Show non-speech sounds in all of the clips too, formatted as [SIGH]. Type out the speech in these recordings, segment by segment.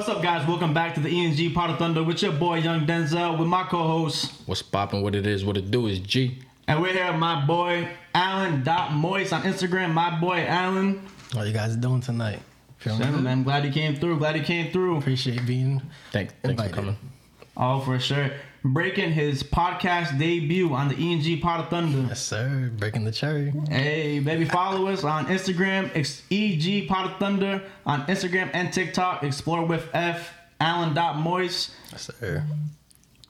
What's up, guys? Welcome back to the E&G Pod of Thunder with your boy Young Denzel with my co-host, What's poppin'? What it is? What it do is G. and we're here with my boy Alain Dot Moise on Instagram. My boy Alain. How you guys doing tonight? Feeling Seven, good? man. Glad you came through. Glad you came through. Appreciate being Thanks. thanks for coming. Oh, for sure. Breaking his podcast debut on the E&G Pod of Thunder. yes, sir. Breaking the cherry. Hey, baby, follow us on Instagram, ex- EG Pod of Thunder on Instagram and TikTok. Explore with Ef. Alain Dot Moise. Yes, sir.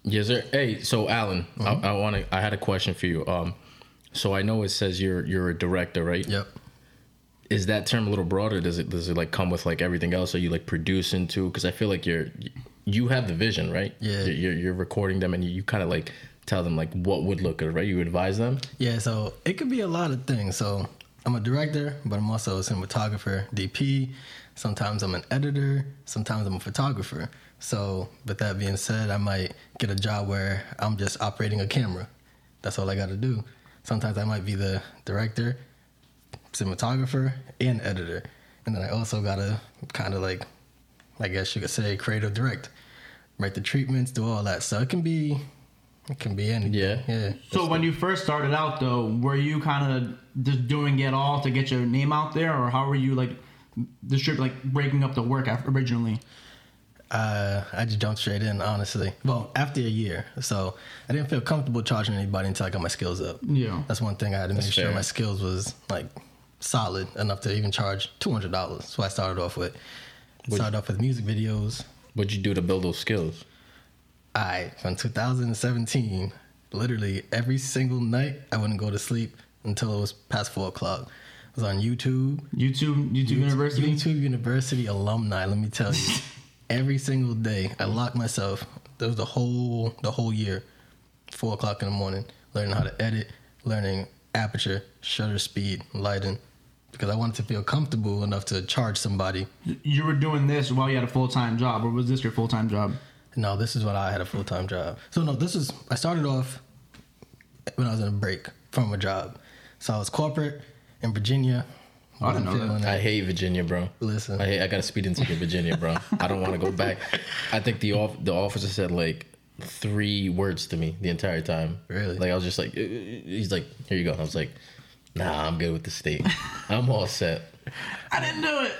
Yes, sir. Hey, so Alain, Mm-hmm. I, I want to. I had a question for you. Um, so I know it says you're you're a director, right? Yep. Is that term a little broader? Does it does it like come with like everything else? Are you like producing too? Because I feel like you're you have the vision, right? Yeah. You're you're, recording them and you, you kind of like tell them like what would look good, right? You advise them. Yeah, so it could be a lot of things. So I'm a director, but I'm also a cinematographer, DP. Sometimes I'm an editor. Sometimes I'm a photographer. So, with that being said, I might get a job where I'm just operating a camera. That's all I got to do. Sometimes I might be the director, cinematographer, and editor. And then I also got to kind of like, I guess you could say, creative direct, write the treatments, do all that. So it can be, it can be anything. Yeah. Yeah. So when you first started out, though, were you kind of just doing it all to get your name out there, or how were you like distribute like breaking up the work af- originally? Uh, I just jumped straight in, honestly. Well, after a year, so I didn't feel comfortable charging anybody until I got my skills up. Yeah. That's one thing I had to make That's sure my skills was like solid enough to even charge two hundred dollars. So I started off with started off with music videos. What'd you do to build those skills? I from 2017, literally every single night I wouldn't go to sleep until it was past four o'clock. I was on YouTube, YouTube, YouTube University. YouTube University alumni. Let me tell you, [LAUGHS] every single day I locked myself. There was the whole the whole year, four o'clock in the morning, learning how to edit, learning aperture, shutter speed, lighting, because I wanted to feel comfortable enough to charge somebody. You were doing this while you had a full time job, or was this your full time job? No, this is what I had a full time job. So no, this is I started off when I was in a break from a job. So I was corporate in Virginia. Oh, I didn't know that. I hate Virginia, bro. Listen. I hate, I gotta speed into Virginia, bro. I don't want to go back. I think the off the officer said like three words to me the entire time. Really? Like I was just like, he's like, here you go. I was like, nah, I'm good with the state. [LAUGHS] I'm all set. I didn't do it.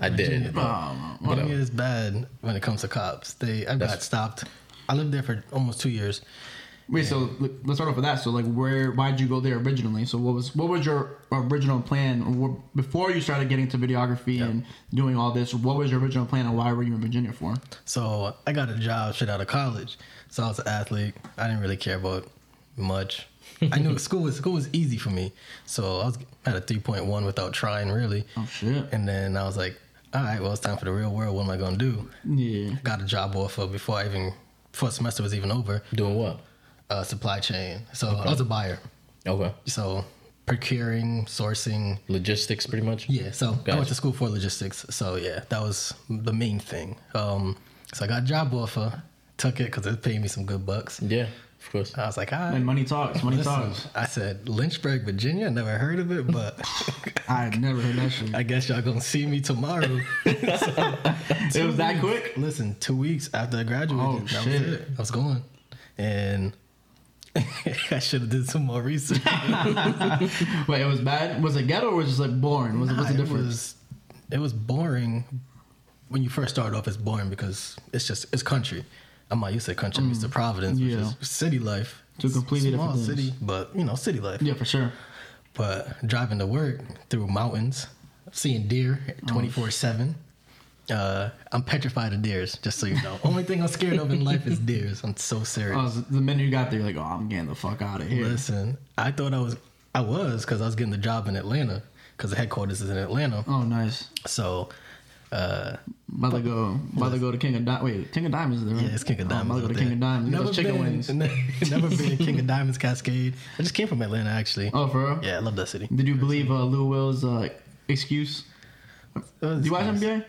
I did. Oh, well, Virginia uh, is bad when it comes to cops. They I got That's- stopped. I lived there for almost two years. wait, so l- let's start off with that. So, like, where, why did you go there originally? So, what was what was your original plan or what- before you started getting to videography and doing all this? What was your original plan, and why were you in Virginia for? So I got a job straight out of college. So I was an athlete. I didn't really care about much. I knew school was school was easy for me. So I was at a three point one without trying really. Oh shit! And then I was like, all right, well it's time for the real world. What am I gonna do? Yeah. Got a job offer before I even before semester was even over. Doing what? Uh, supply chain. So I was a buyer. Okay. So procuring, sourcing, Logistics, pretty much. Yeah, so I went to school for logistics. So yeah, that was the main thing. Um, so I got a job offer, took it because it paid me some good bucks. Yeah, of course. I was like, all right. And money talks. Money Listen, talks. I said Lynchburg, Virginia. Never heard of it, but [LAUGHS] I had never heard that shit. I guess y'all gonna see me tomorrow. [LAUGHS] it [LAUGHS] was that quick. Listen, two weeks after I graduated, Oh, that shit. was it. I was going, and I should have did some more research. Wait, it was bad. Was it ghetto or was it just like boring? Was it, what's the Nah, it difference? was it was boring when you first start off. It's boring because it's just it's country. I'm not used to country. I'm used to Providence, which Mm. Yeah. is city life. Two completely Small different things. city, but you know city life. yeah, for sure. But driving to work through mountains, seeing deer Oh, 24 seven. Uh, I'm petrified of deers. Just so you know, only thing I'm scared of in life is [LAUGHS] deers. I'm so serious. Oh, so the minute you got there, you're like, oh, I'm getting the fuck out of here. Listen, I thought I was I was because I was getting the job in Atlanta because the headquarters is in Atlanta. Oh, nice. So uh, About to go, about to go to King of Diamonds. Wait, King of Diamonds is there? Right? Yeah, it's King of Diamonds. Oh, about to go to King of Diamonds. Never those chicken been, wings. [LAUGHS] never been a [LAUGHS] King of Diamonds Cascade. I just came from Atlanta actually. Oh, for real? Yeah, I love that city. Did you believe uh, Lou Will's uh, excuse? Do you watch NBA?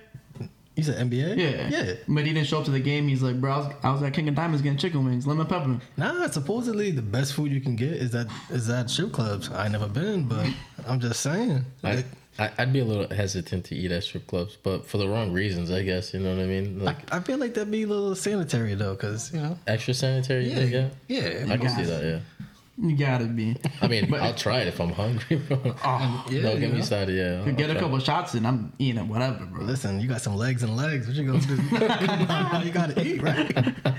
You said NBA? Yeah, Yeah. But he didn't show up to the game. He's like, bro, I was, I was at King of Diamonds getting chicken wings, lemon pepper. Nah, supposedly the best food you can get is that is that at strip clubs. I never been, but I'm just saying. I, I, I'd be a little hesitant to eat at strip clubs, but for the wrong reasons, I guess. You know what I mean? Like I, I feel like that'd be a little sanitary though, because you know. extra sanitary. Yeah, Yeah, yeah. yeah. I can see that. Yeah. You gotta be. I mean, I'll try it if I'm hungry. Bro. Oh, Yeah, [LAUGHS] Don't get me know. started. Yeah. I'll get a try. couple shots and I'm eating it, whatever, bro. Listen, you got some legs and legs. What you gonna do? [LAUGHS] Come you gotta eat, right? [LAUGHS]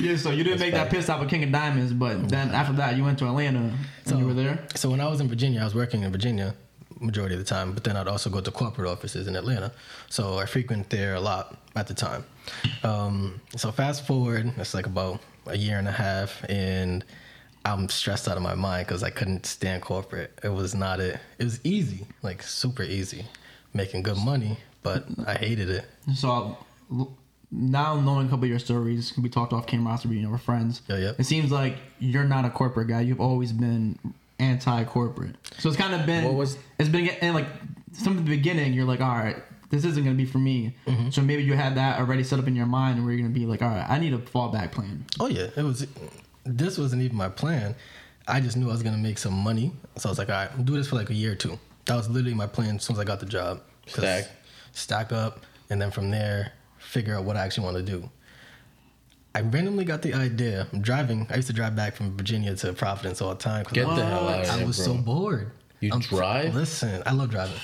Yeah, so you didn't make that piss off of King of Diamonds, but then after that, you went to Atlanta and So- you were there. So when I was in Virginia, I was working in Virginia majority of the time, but then I'd also go to corporate offices in Atlanta. So I frequent there a lot at the time. Um, so fast forward, it's like about a year and a half, and I'm stressed out of my mind because I couldn't stand corporate. It was not it. It was easy, like super easy, making good money, but I hated it. So now knowing a couple of your stories, we talked off camera after being over friends. Yeah, yeah. It seems like you're not a corporate guy. You've always been anti-corporate. So it's kind of been. What was- It's been and like from the beginning. You're like, all right, this isn't gonna be for me. Mm-hmm. So maybe you had that already set up in your mind, where you're gonna be like, all right, I need a fallback plan. Oh yeah, it was. This wasn't even my plan. I just knew I was gonna make some money, so I was like, all right, I'll do this for like a year or two. That was literally my plan as soon as I got the job. Stack. stack up, and then from there, figure out what I actually want to do. I randomly got the idea. I'm driving. I used to drive back from Virginia to Providence all the time. Get I, the hell out of I was bro. so bored. You drive? Listen, I love driving.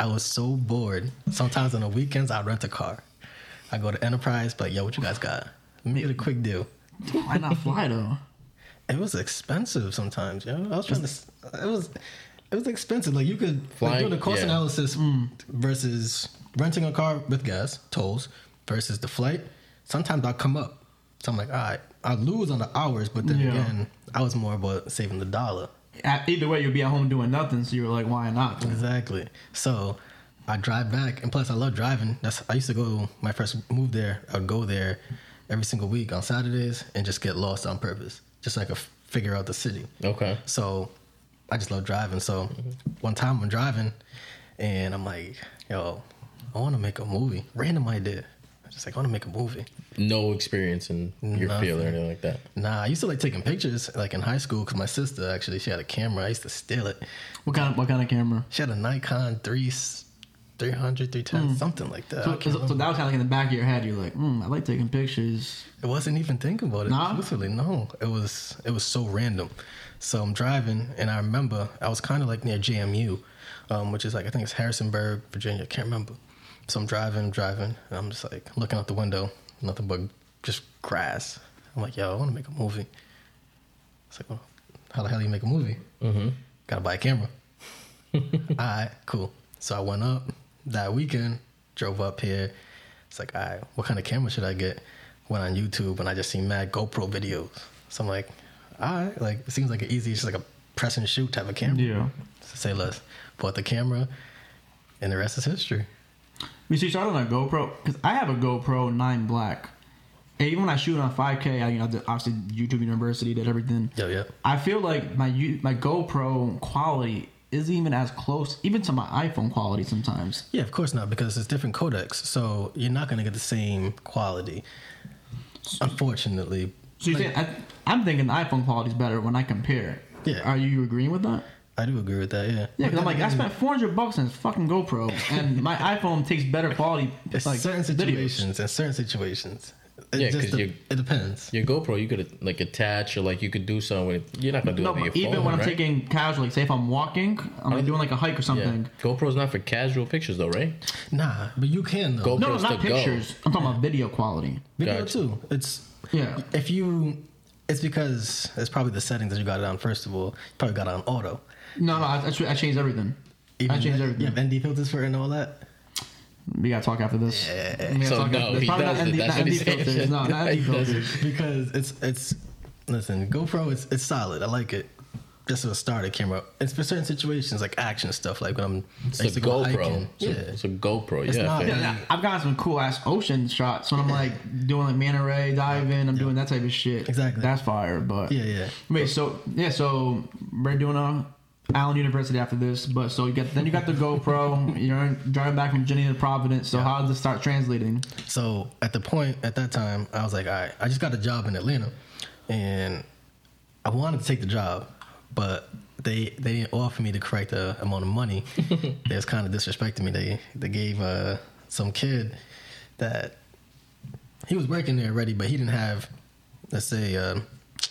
I was so bored. Sometimes on the weekends, I rent a car. I go to Enterprise, but yo, what you guys got? Make it a quick deal. [LAUGHS] Why not fly though? It was expensive sometimes, yo. I was trying to. It was, it was expensive. Like you could like, Flying, doing the cost yeah. analysis versus renting a car with gas tolls versus the flight. Sometimes I'll come up. So I'm like, all right, I lose on the hours, but then Yeah. again, I was more about saving the dollar. At- Either way, you'll be at home doing nothing. So you were like, why not? Exactly. So I drive back, and plus I love driving. That's I used to go. My first move there, I'd go there every single week on Saturdays and just get lost on purpose, just so I could figure out the city. Okay. So I just love driving. So mm-hmm. one time I'm driving and I'm like, yo, I want to make a movie. Random idea. I'm just like, I want to make a movie. No experience in your Nothing. field or anything like that. Nah, I used to like taking pictures like in high school because my sister actually, she had a camera. I used to steal it. What kind of what kind of camera? She had a Nikon 3, 300, 310, something like that. So, can't so, so that was kind of like in the back of your head. You're like, mm, I like taking pictures. It wasn't even thinking about it. Nah? Exclusively, no. It was it was so random. So I'm driving, and I remember I was kind of like near JMU, um, which is like I think it's Harrisonburg, Virginia. I can't remember. So I'm driving, driving, and I'm just like looking out the window, nothing but just grass. I'm like, yo, I want to make a movie. It's like, well, how the hell do you make a movie? Mm-hmm. Gotta buy a camera. [LAUGHS] All right, cool. So I went up that weekend, drove up here. It's like, all right, what kind of camera should I get? Went on YouTube and I just seen mad GoPro videos. So I'm like, all right, like it seems like an easy, just like a press and shoot type of camera. Yeah. To say less. Bought the camera, and the rest is history. We see started on a GoPro because I have a GoPro Nine Black. And even when I shoot on 5K, I you know obviously YouTube University did everything. Yo, yeah. I feel like my my GoPro quality isn't even as close, even to my iPhone quality sometimes. Yeah, of course not, because it's different codecs, so you're not gonna get the same quality. Unfortunately. So you think I, I'm thinking the iPhone quality is better when I compare. Yeah. Are you agreeing with that? I do agree with that, yeah. Yeah, because I'm like, I spent 400 bucks on this fucking GoPro, and my [LAUGHS] iPhone takes better quality. Like certain videos. situations and certain situations. It Yeah, because de- you- it depends. Your GoPro, you could like attach or like you could do something with it. You're not gonna do No, that with but your even phone, when I'm taking casually, say if I'm walking, I'm like doing like a hike or yeah. something. GoPro's not for casual pictures though, right? Nah, but you can though. Go- No, no, not to go. pictures. I'm talking about video quality. Video Gotcha. too. It's Yeah. if you. It's because it's probably the settings that you got it on. First of all, you probably got it on auto. No, no, I, I changed everything. I changed You everything. have ND filters for it and all that. We gotta talk after this. We gotta So, talk no, after this. he Probably not does it. ND, That's not ND filters. No, not ND He does it. filters. because it's it's listen GoPro it's it's solid. I like it. Just as a starter camera. It's for certain situations like action stuff. Like when I'm It's a go GoPro. It's, a, Yeah, it's a GoPro. It's yeah, not- Yeah, yeah, I've gotten some cool ass ocean shots when I'm like doing like manta ray diving. I'm doing that type of shit. Exactly. That's fire. But yeah, yeah. wait, so yeah, so we're doing a Alain University after this, but so you get then you got the GoPro. You're driving back from Virginia to Providence. So how did this start translating? So at the point at that time, I was like, all right, I just got a job in Atlanta, and I wanted to take the job, but they they didn't offer me the correct uh, amount of money. [LAUGHS] they was kind of disrespecting me. They they gave uh, some kid that he was working there already, but he didn't have, let's say, uh,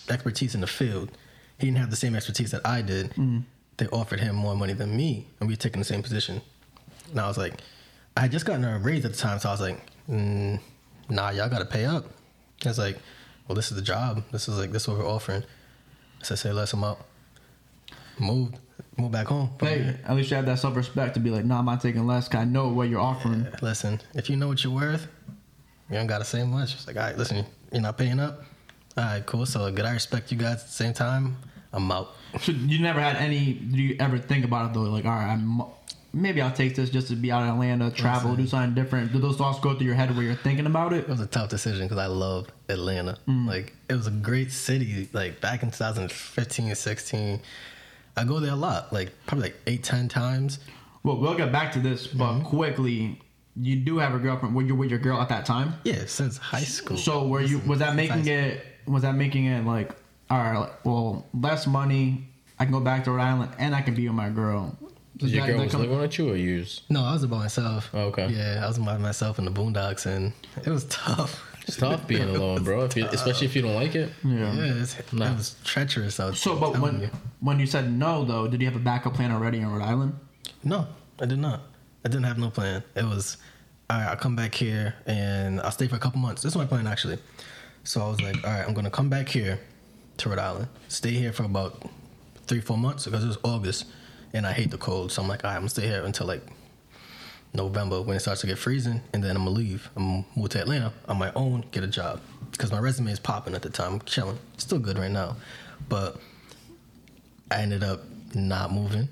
expertise in the field. He didn't have the same expertise that I did. They offered him more money than me, and we were taking the same position. And I was like, I had just gotten a raise at the time, so I was like, mm, Nah, y'all got to pay up. I was like, Well, this is the job. This is like this is what we're offering. So I said, Let's him out. Moved, moved back home. Hey, at least you have that self respect to be like, no, I'm not taking less. Cause I know what you're offering. Listen, if you know what you're worth, you don't gotta say much. It's like, all right, listen, you're not paying up. All right, cool. So good. I respect you guys at the same time. I'm out. So you never had any? Do you ever think about it though? Like, all right, I'm maybe I'll take this just to be out in Atlanta, travel, do something different. Do those thoughts go through your head where you're thinking about it? It was a tough decision because I love Atlanta. Mm. Like it was a great city. Like back in 2015, 16, I go there a lot. Like probably like eight, ten times. Well, we'll get back to this, but mm-hmm. quickly, you do have a girlfriend. Were you with your girl at that time? Yeah, since high school. So were you? Was that making it? Was that making it like, all right, well, less money. I can go back to Rhode Island and I can be with my girl. Did your that- girl that was come- living with you or you? was- No, I was by myself. Oh, okay. Yeah, I was by myself in the boondocks, and it was tough. It's tough being alone, bro. If you, especially if you don't like it. Yeah. Yeah, it's, Nah. it was treacherous out So, but when you. when you said no, though, did you have a backup plan already in Rhode Island? No, I did not. I didn't have no plan. It was, all right, I'll come back here and I'll stay for a couple months. This is my plan, actually. So I was like, all right, I'm going to come back here to Rhode Island, stay here for about three, four months because it was August and I hate the cold. So I'm like, all right, I'm to stay here until like November when it starts to get freezing and then I'm to leave. I'm to move to Atlanta on my own, get a job because my resume is popping at the time. I'm chilling. Still good right now. But I ended up not moving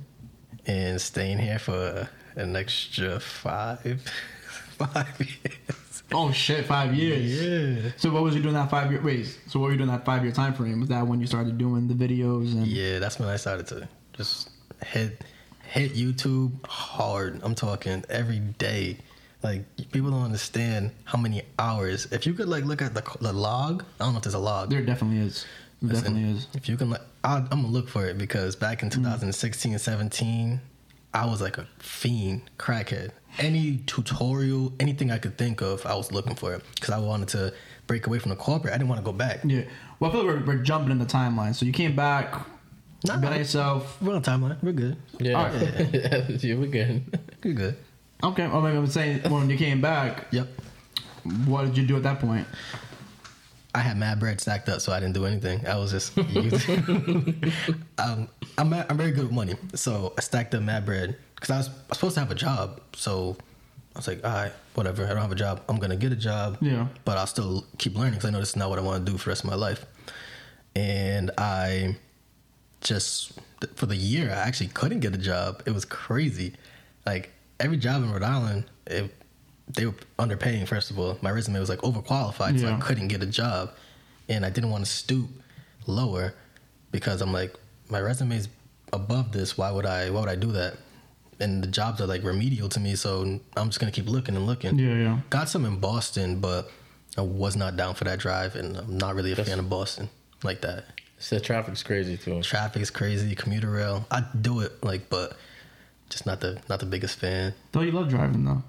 and staying here for an extra five [LAUGHS] five years. Oh shit, five years. Yeah. So what was you doing that five year? Wait, so what were you doing that five year time frame? Was that when you started doing the videos and? Yeah, that's when I started to just hit hit YouTube hard. I'm talking every day. Like people don't understand how many hours. If you could like look at the, the log, I don't know if there's a log. There definitely is. There Listen, definitely is. If you can, like, I, I'm gonna look for it because back in mm. 2016 and 17, I was like a fiend, crackhead. Any tutorial, anything I could think of, I was looking for it because I wanted to break away from the corporate. I didn't want to go back. Yeah. Well, I feel like we're, we're jumping in the timeline. So you came back, Nah, bet on yourself. We're on timeline. We're good. Yeah, Alright. [LAUGHS] yeah, we're good. We're good. Okay. Well, maybe I'm saying when you came back, Yep. what did you do at that point? I had mad bread stacked up, so I didn't do anything. I was just. [LAUGHS] [LAUGHS] um, I'm I'm very good with money, so I stacked up mad bread because I was, I was supposed to have a job. So I was like, all right, whatever. I don't have a job. I'm gonna get a job. Yeah. But I'll still keep learning because I know this is not what I want to do for the rest of my life. And I just for the year, I actually couldn't get a job. It was crazy. Like every job in Rhode Island, it, they were underpaying. First of all, my resume was like overqualified, so I couldn't get a job, and I didn't want to stoop lower because I'm like, my resume is above this. Why would I? Why would I do that? And the jobs are like remedial to me, so I'm just gonna keep looking and looking. Yeah, yeah. Got some in Boston, but I was not down for that drive, and I'm not really a fan of Boston like that. So traffic's crazy too. Traffic is crazy, commuter rail. I do it like, but just not the not the biggest fan. Though you love driving though.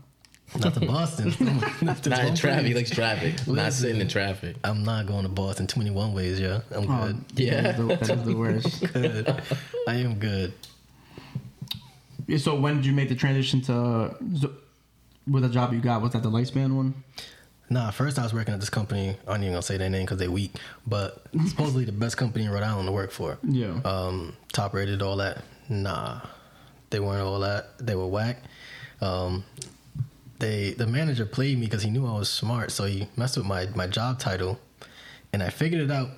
Not to Boston. [LAUGHS] [LAUGHS] Not to Not in traffic. He likes traffic. Not sitting in traffic. I'm not going to Boston. Too many one ways, yeah. I'm Oh, good. Yeah. That is the, that is the [LAUGHS] worst. good. I am good. So when did you make the transition to with the job you got? Was that the lifespan one? Nah, first I was working at this company. I ain't even gonna say their name because they weak, but [LAUGHS] supposedly the best company in Rhode Island to work for. Yeah. Um, top rated, all that. Nah, they weren't all that. They were whack. Um, they the manager played me because he knew I was smart, so he messed with my my job title, and I figured it out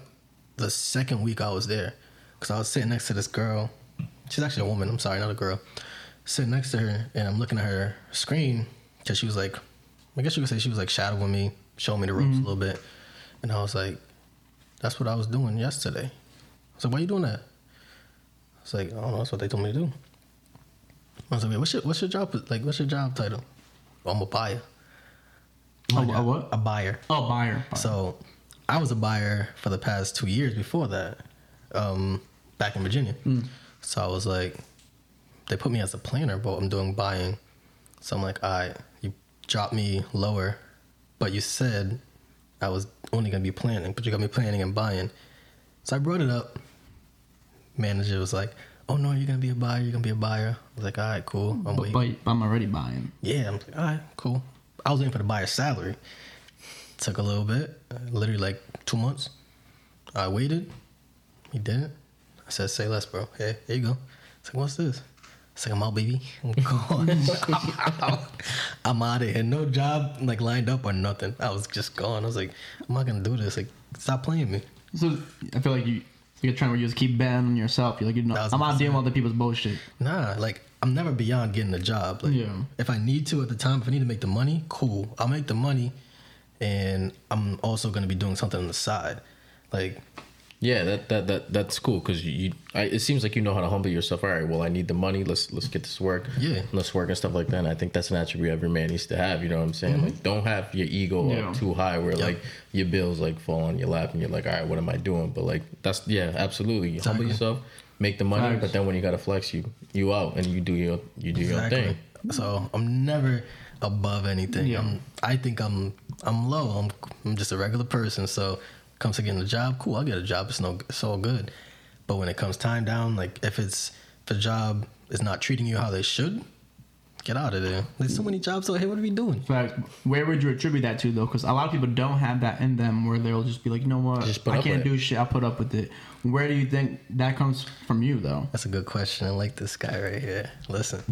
the second week I was there because I was sitting next to this girl. She's actually a woman. I'm sorry, not a girl. Sitting next to her, and I'm looking at her screen because she was like, I guess you could say she was like shadowing me, showing me the ropes a little bit, and I was like, that's what I was doing yesterday. I was like, why are you doing that? I was like, I don't know, that's what they told me to do. I was like, what's your, what's your job, like, what's your job title? I'm a buyer. Oh, a what? A buyer. Oh, buyer. buyer. So I was a buyer for the past two years before that, um, back in Virginia. So I was like, they put me as a planner, but I'm doing buying. So I'm like, all right, you dropped me lower, but you said I was only gonna be planning, but you got me planning and buying. So I brought it up. Manager was like, oh no, you're gonna be a buyer, you're gonna be a buyer. I was like, all right, cool. I'm but, waiting. but I'm already buying. Yeah, I'm like, all right, cool. I was waiting for the buyer's salary. Took a little bit, uh, literally like two months. I waited. He didn't. I said, say less, bro. Hey, here you go. It's like, what's this? It's oh, [LAUGHS] like, [LAUGHS] I'm out, baby. I'm gone. I'm out. I'm out of here. No job like lined up or nothing. I was just gone. I was like, I'm not gonna do this. Like, stop playing me. So I feel like you. You're trying to just keep betting on yourself. You're like, you know, I'm not Thousand dealing with other people's bullshit. Nah, like I'm never beyond getting a job. Like Yeah. if I need to at the time, if I need to make the money, cool. I'll make the money and I'm also gonna be doing something on the side. Like Yeah, that that, that that's cool because you. I, it seems like you know how to humble yourself. All right, well, I need the money. Let's let's get this work. Yeah. let's work and stuff like that. And I think that's an attribute every man needs to have. You know what I'm saying? Mm-hmm. Like, don't have your ego Yeah. up too high where Yep. like your bills like fall on your lap and you're like, all right, what am I doing? But like that's yeah, absolutely. You Exactly. Humble yourself, make the money, but then when you gotta flex, you you out and you do your you do your thing. So I'm never above anything. Yeah. I'm, I think I'm I'm low. I'm I'm just a regular person. So comes to getting a job, cool. I'll get a job. It's no it's all good. But when it comes time down, like if it's if the job is not treating you how they should, get out of there. There's so many jobs out here. What are we doing? Fact. Where would you attribute that to though? Because a lot of people don't have that in them, where they'll just be like, you know what, Just I can't with do shit. I'll put up with it. Where do you think that comes from you though? That's a good question. I like this guy right here. Listen,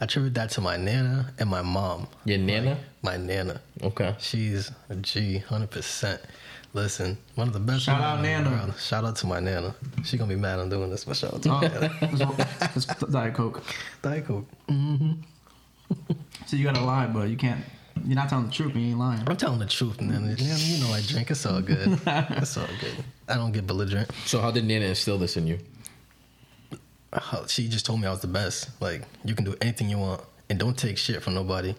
I attribute that to my nana and my mom. Your nana? My nana. Okay. She's a G, hundred percent. Listen, one of the best. Shout out in the Nana. world. Shout out to my nana. She gonna be mad I'm doing this, but shout out to Oh, my nana. it's, it's [LAUGHS] Diet Coke. Diet Coke. Mm-hmm. [LAUGHS] So you gotta lie, but you can't. You're not telling the truth. You ain't lying. I'm telling the truth, Nana. You know- You know I drink. It's all good. [LAUGHS] It's all good. I don't get belligerent. So how did Nana instill this in you? She just told me I was the best. Like you can do anything you want, and don't take shit from nobody,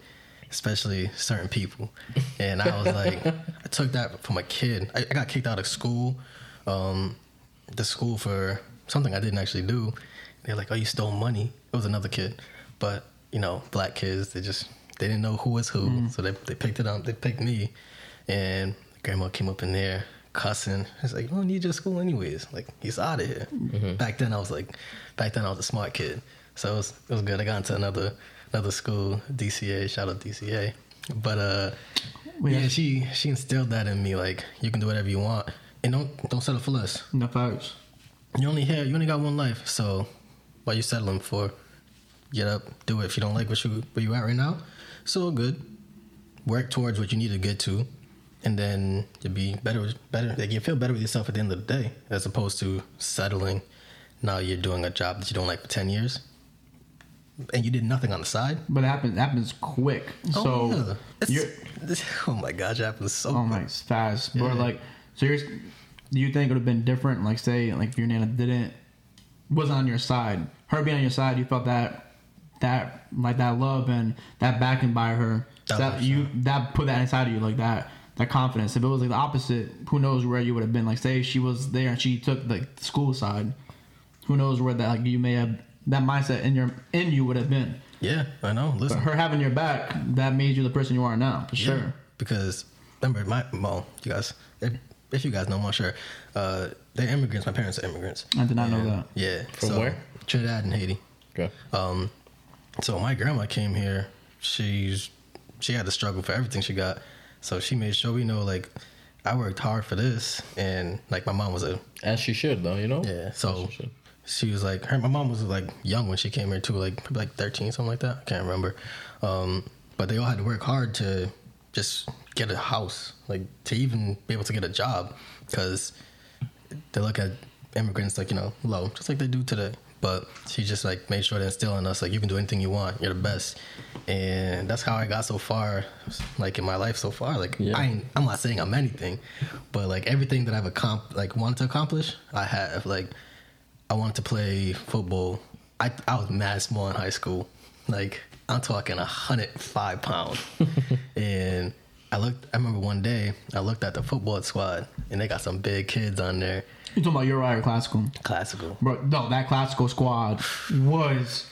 especially certain people. And I was like, [LAUGHS] I took that from a kid. I, I got kicked out of school, um, the school for something I didn't actually do. They're like, "Oh, you stole money." It was another kid, but you know, black kids they just they didn't know who was who, so they they picked it up. They picked me, and grandma came up in there cussing. It's like, "You don't need your school anyways." Like he's out of here. Back then, I was like, back then I was a smart kid, so it was it was good. I got into another another school, DCA. Shout out DCA. But uh, yeah, she she instilled that in me. Like you can do whatever you want, and don't don't settle for less. No facts. You only have you only got one life, so what you settling for? Get up, do it. If you don't like what you where you at right now, so good. Work towards what you need to get to, and then you'll be better. Better, like you feel better with yourself at the end of the day, as opposed to settling. Now you're doing a job that you don't like for ten years, and you did nothing on the side. But it happens. It happens quick. Oh, so oh, yeah. It's- oh my gosh, it happens so. Oh my, it's fast. But like, so you're. Do you think it would have been different? Like, say, like if your nana didn't wasn't on your side, her being on your side, you felt that that like that love and that backing by her. Thousand That you that put that inside of you like that that confidence. If it was like the opposite, who knows where you would have been? Like, say she was there and she took like the school side, who knows where that like you may have that mindset in your in you would have been. Yeah, I know. But Listen, her having your back that made you the person you are now for Yeah, sure. Because remember, my well, you guys, if, if you guys know, I'm not sure. Uh, they're immigrants. My parents are immigrants. I did not know that. Yeah. From so, where? Trinidad and Haiti. Okay. Um, so my grandma came here. She's she had to struggle for everything she got. So she made sure we know like I worked hard for this, and like my mom was a As she should, though, you know. yeah. As So she was like, her, my mom was like young when she came here too, like probably like thirteen, something like that. I can't remember. Um, but they all had to work hard to just get a house, like to even be able to get a job, because they look at immigrants like you know low, just like they do today. But she just like made sure to instill in us like you can do anything you want, you're the best, and that's how I got so far, like in my life so far. Like Yeah. I, ain't, I'm not saying I'm anything, but like everything that I've accomplished like wanted to accomplish, I have. Like I wanted to play football. I I was mad small in high school. Like I'm talking a hundred five pound. [LAUGHS] and I looked. I remember one day I looked at the football squad, and they got some big kids on there. You talking about Uriah classical? Classical. Bro, no, that classical squad was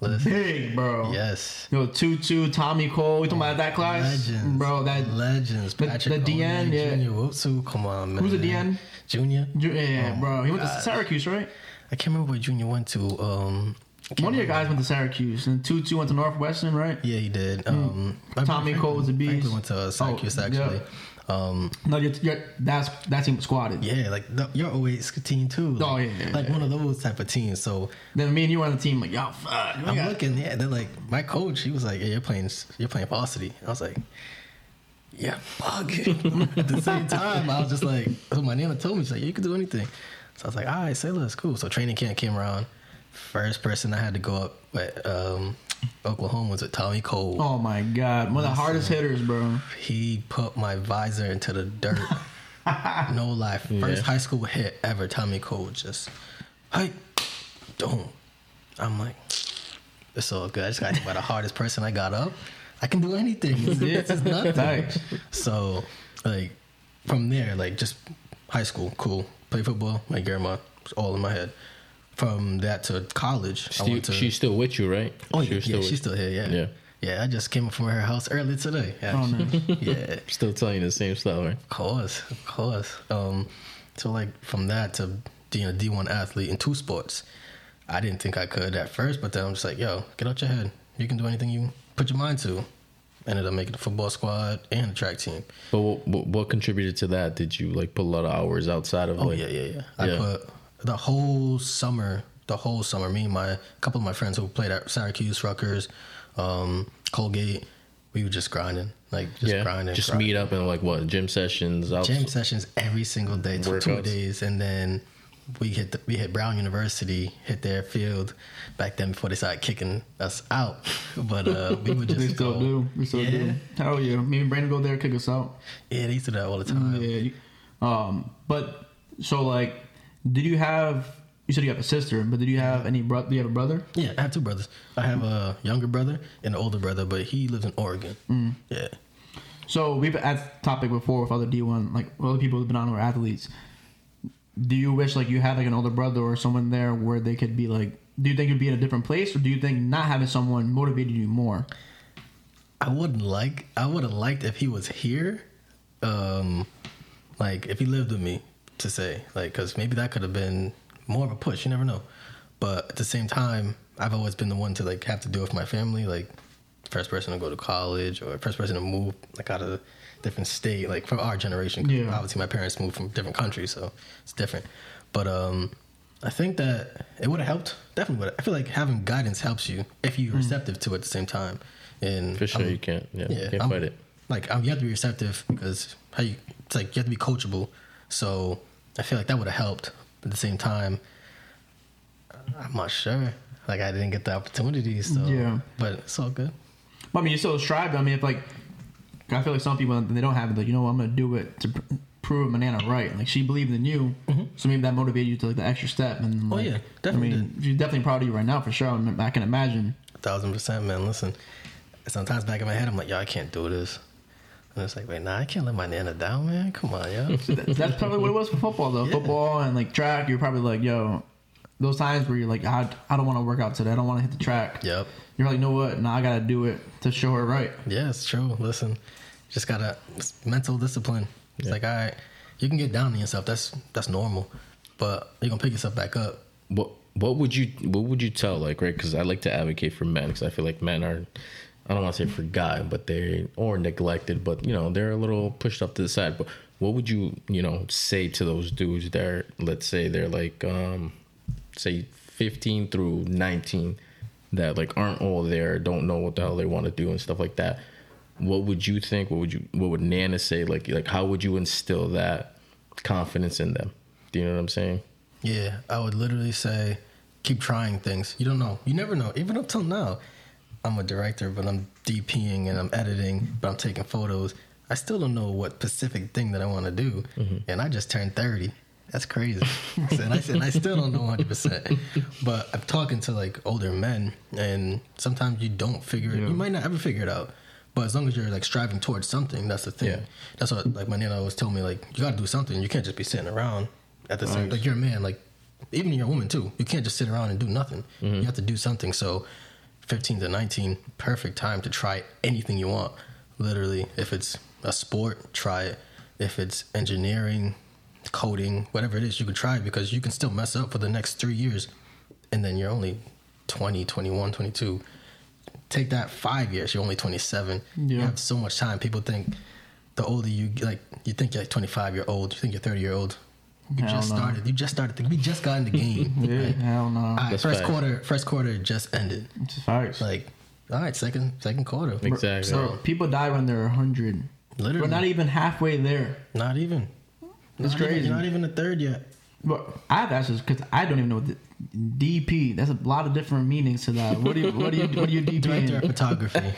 Listen, big, bro. yes. Yo, Tutu, Tommy Cole. You talking about that class? Legends, Bro, that legends. the- Patrick the DN, yeah. Junior Wotsu. Come on, man. Who's the DN? Junior. Ju- yeah, Oh bro. He went to Syracuse, right? I can't remember where Junior went to. Um, One of your guys went to Syracuse, and Tutu went to Northwestern, right? Yeah, he did. Um, Hmm. Tommy brother Cole was a beast. Franklin went to uh, Syracuse Oh, actually. Um, No, you're, you're, that's that team was squatted. yeah, like the, your 08 team too. Like, Oh, yeah, yeah, like yeah. one of those type of teams. So Then me and you were on the team, like, yo, fuck. I'm got- looking, yeah. They're like my coach. He was like, "Yeah, you're playing, you're playing varsity." I was like, "Yeah, fuck." [LAUGHS] At the same time, I was just like, so my nana told me, she's like, yeah, "You can do anything." So I was like, "All right, say less, cool." So training camp came around. First person I had to go up at um, Oklahoma was with Tommy Cole. Oh my god, one of the hardest hitters, bro. He put my visor into the dirt. [LAUGHS] no lie. First Yeah. high school hit ever. Tommy Cole just, hey, don't. I'm like, it's all good. I just got to by the hardest person I got up. I can do anything. It's, it's just nothing. So, like, from there, like, just high school, cool. Play football, My grandma, it's all in my head. From that to college, I went to. she's still with you, right? oh, She yeah, was yeah, with she's still here, yeah. Yeah. Yeah, I just came from her house early today. Oh, nice. [LAUGHS] yeah. Still telling you the same story. right? Of course, of course. Um, so like from that to being a D one athlete in two sports, I didn't think I could at first, but then I'm just like, yo, get out your head. You can do anything you put your mind to. Ended up making the football squad and the track team. But what, what, contributed to that? Did you like put a lot of hours outside of? Oh like, yeah, yeah, yeah. I Yeah. put the whole summer, the whole summer. Me and my couple of my friends who played at Syracuse, Rutgers, um, Colgate, we were just grinding, like just yeah. grinding. Just grinding. meet up and like what gym sessions. Out, Jam sessions every single day, two, two days, and then we hit the, we hit Brown University, hit their field back then before they started kicking us out. [LAUGHS] But uh, we would just They still go, do. They still yeah, do. Hell yeah. Me and Brandon go there, kick us out. yeah, they used to do that all the time. Yeah. you- Um, but so like, did you have? You said you have a sister, but did you have any brother? Do you have a brother? Yeah, I have two brothers. I have a younger brother and an older brother, but he lives in Oregon. Mm. Yeah. So we've had topic before with other D one, like other people who've been on who are athletes. Do you wish like you had like an older brother or someone there where they could be like? Do you think you'd be in a different place, or do you think not having someone motivated you more? I wouldn't like. I would have liked if he was here, um, like if he lived with me to say, like, because maybe that could have been more of a push. You never know. But at the same time, I've always been the one to like have to deal with my family, like first person to go to college or first person to move like out of different state. Like for our generation. Yeah. obviously my parents moved from different countries, so it's different. But um, I think that it would have helped. Definitely would. I feel like having guidance helps you if you're receptive to it at the same time. And For sure, I'm- you can't. Yeah, yeah, you can't I'm- fight it. Like um, you have to be receptive because how you it's like you have to be coachable. So I feel like that would have helped. But at the same time, I'm not sure. Like I didn't get the opportunity. So Yeah. but it's all good. But, I mean, you still strive. I mean, if like, I feel like some people they don't have it. Like, you know, I'm gonna do it to pr- prove Manana right. Like she believed in you, so maybe that motivated you to like the extra step. And Mm-hmm. Oh, like, yeah, definitely I mean, she's definitely proud of you right now for sure. I, mean, I can imagine. A thousand percent, man. Listen, sometimes back in my head, I'm like, yo, I can't do this. And it's like, wait, nah, I can't let my nana down, man. Come on, yo. [LAUGHS] That- That's probably what it was for football, though. Yeah. Football and like track, you're probably like, yo, those times where you're like, I, I don't want to work out today. I don't want to hit the track. yep. You're like, you know what? Now I gotta do it to show her right. Yeah, it's true. Listen, just gotta mental discipline. It's like, all right, you can get down on yourself. That's that's normal, but you're gonna pick yourself back up. What what would you what would you tell like right? Because I like to advocate for men because I feel like men are. I don't want to say forgotten, but they or neglected, but you know they're a little pushed up to the side. But what would you you know say to those dudes? They're let's say they're like um say fifteen through nineteen that like aren't all there, don't know what the hell they want to do and stuff like that. What would you think? What would you what would Nana say? Like like how would you instill that confidence in them? Do you know what I'm saying? Yeah, I would literally say, keep trying things. You don't know. You never know. Even up till now, I'm a director, but I'm DPing and I'm editing, but I'm taking photos. I still don't know what specific thing that I want to do, mm-hmm. and I just turned 30. That's crazy. [LAUGHS] and I said, and I still don't know 100. percent But I'm talking to like older men, and sometimes you don't figure it. Yeah. You might not ever figure it out. But as long as you're like striving towards something, that's the thing. Yeah. That's what like my nana always told me. Like you got to do something. You can't just be sitting around at the same. Like you're a man. Like even you're a woman too. You can't just sit around and do nothing. Mm-hmm. You have to do something. So 15 to 19, perfect time to try anything you want. Literally, if it's a sport, try it. If it's engineering, coding, whatever it is, you can try it because you can still mess up for the next three years. And then you're only 20, 21, 22. Take that five years, you're only 27. You have so much time. People think the older you like, you think you're like 25 year old, you think you're 30 year old. You Hell just no. started. You just started. We just got in the [LAUGHS] game. Yeah, right? hell no. All right, That's first facts. quarter. First quarter just ended. It's facts. Like, all right, second second quarter. Exactly. So people die when they're 100. Literally, We're not even halfway there. not even. That's Not even- crazy. You're not even a third yet. But I have to ask this because I don't even know what the DP. That's a lot of different meanings to that. What do you what do you what do you DP? Director of in? photography.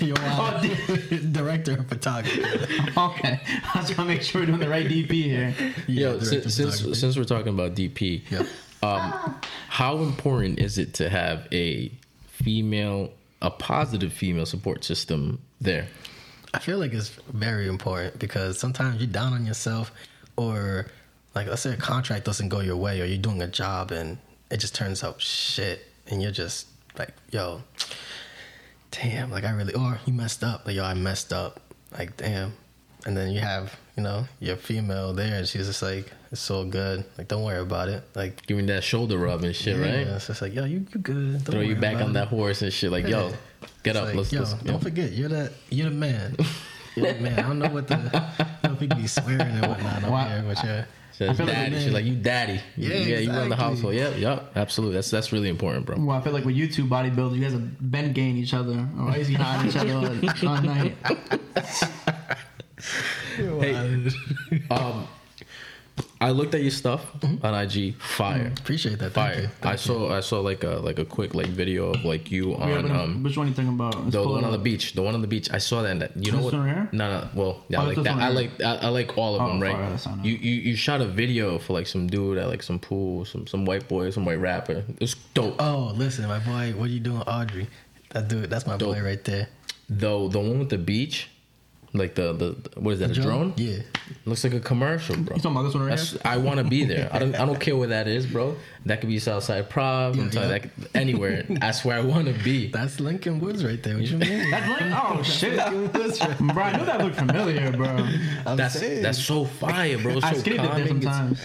[LAUGHS] You're wild. Oh, [LAUGHS] Director of photography. [LAUGHS] Okay, I was trying to make sure we're doing the right DP here. Yeah, Yo, director since, since since we're talking about DP, Yep. um, how important is it to have a female, a positive female support system there? I feel like it's very important because sometimes you're down on yourself, or like let's say a contract doesn't go your way, or you're doing a job and it just turns out shit, and you're just like, yo, damn, like I really, or you messed up, like yo, I messed up, like damn, and then you have you know your female there, and she's just like, it's so good, like don't worry about it, like. Giving that shoulder rub and shit, yeah, right? It's like, yo, you, you good. Don't Throw you back about on it. that horse and shit. Like, yo, Yeah. get It's up. like, let's, yo, let's don't yeah. forget, you're the you're the man. [LAUGHS] You're the man. I don't know what the I don't know if you can be swearing and whatnot up Why- here, but yeah. Says feel like daddy. man. She's like, you daddy. Yeah, yeah, you run the household. Yep, yep, absolutely. That's that's really important, bro. Well, I feel like with you two bodybuilders, you guys have been gaying each other or is you on each other all, [LAUGHS] all night. Hey, [LAUGHS] um, I looked at your stuff on IG. Fire, Appreciate that. Thank fire. you. I saw I saw like a like a quick like video of like you Yeah, on but um which one are you thinking about? Let's the, pull one on the beach. The one on the beach. I saw that. And that you know This what? one here? No, no. Well, yeah, I Oh, like that. I like I, I like all of Oh, them, right? fire, You, you you shot a video for like some dude at like some pool, some some white boy, some white rapper. It's dope. Oh, listen, my boy, what are you doing, Audrey? That dude, that's my Dope. boy right there. Though the one with the beach, like the the what is that? a drone? Yeah. Looks like a commercial, bro. You talking about this one right That's, here? I want to be there. I don't. I don't [LAUGHS] care where that is, bro. That could be Southside Prov. I'm Yeah, yeah. that could, anywhere. That's where I want to be. [LAUGHS] That's Lincoln Woods right there. What you mean? That's like, oh [LAUGHS] shit, Lincoln Woods right bro! I knew that looked familiar, bro. I'm That's saying. that's so fire, bro. It's I so skated calming. It's- sometimes.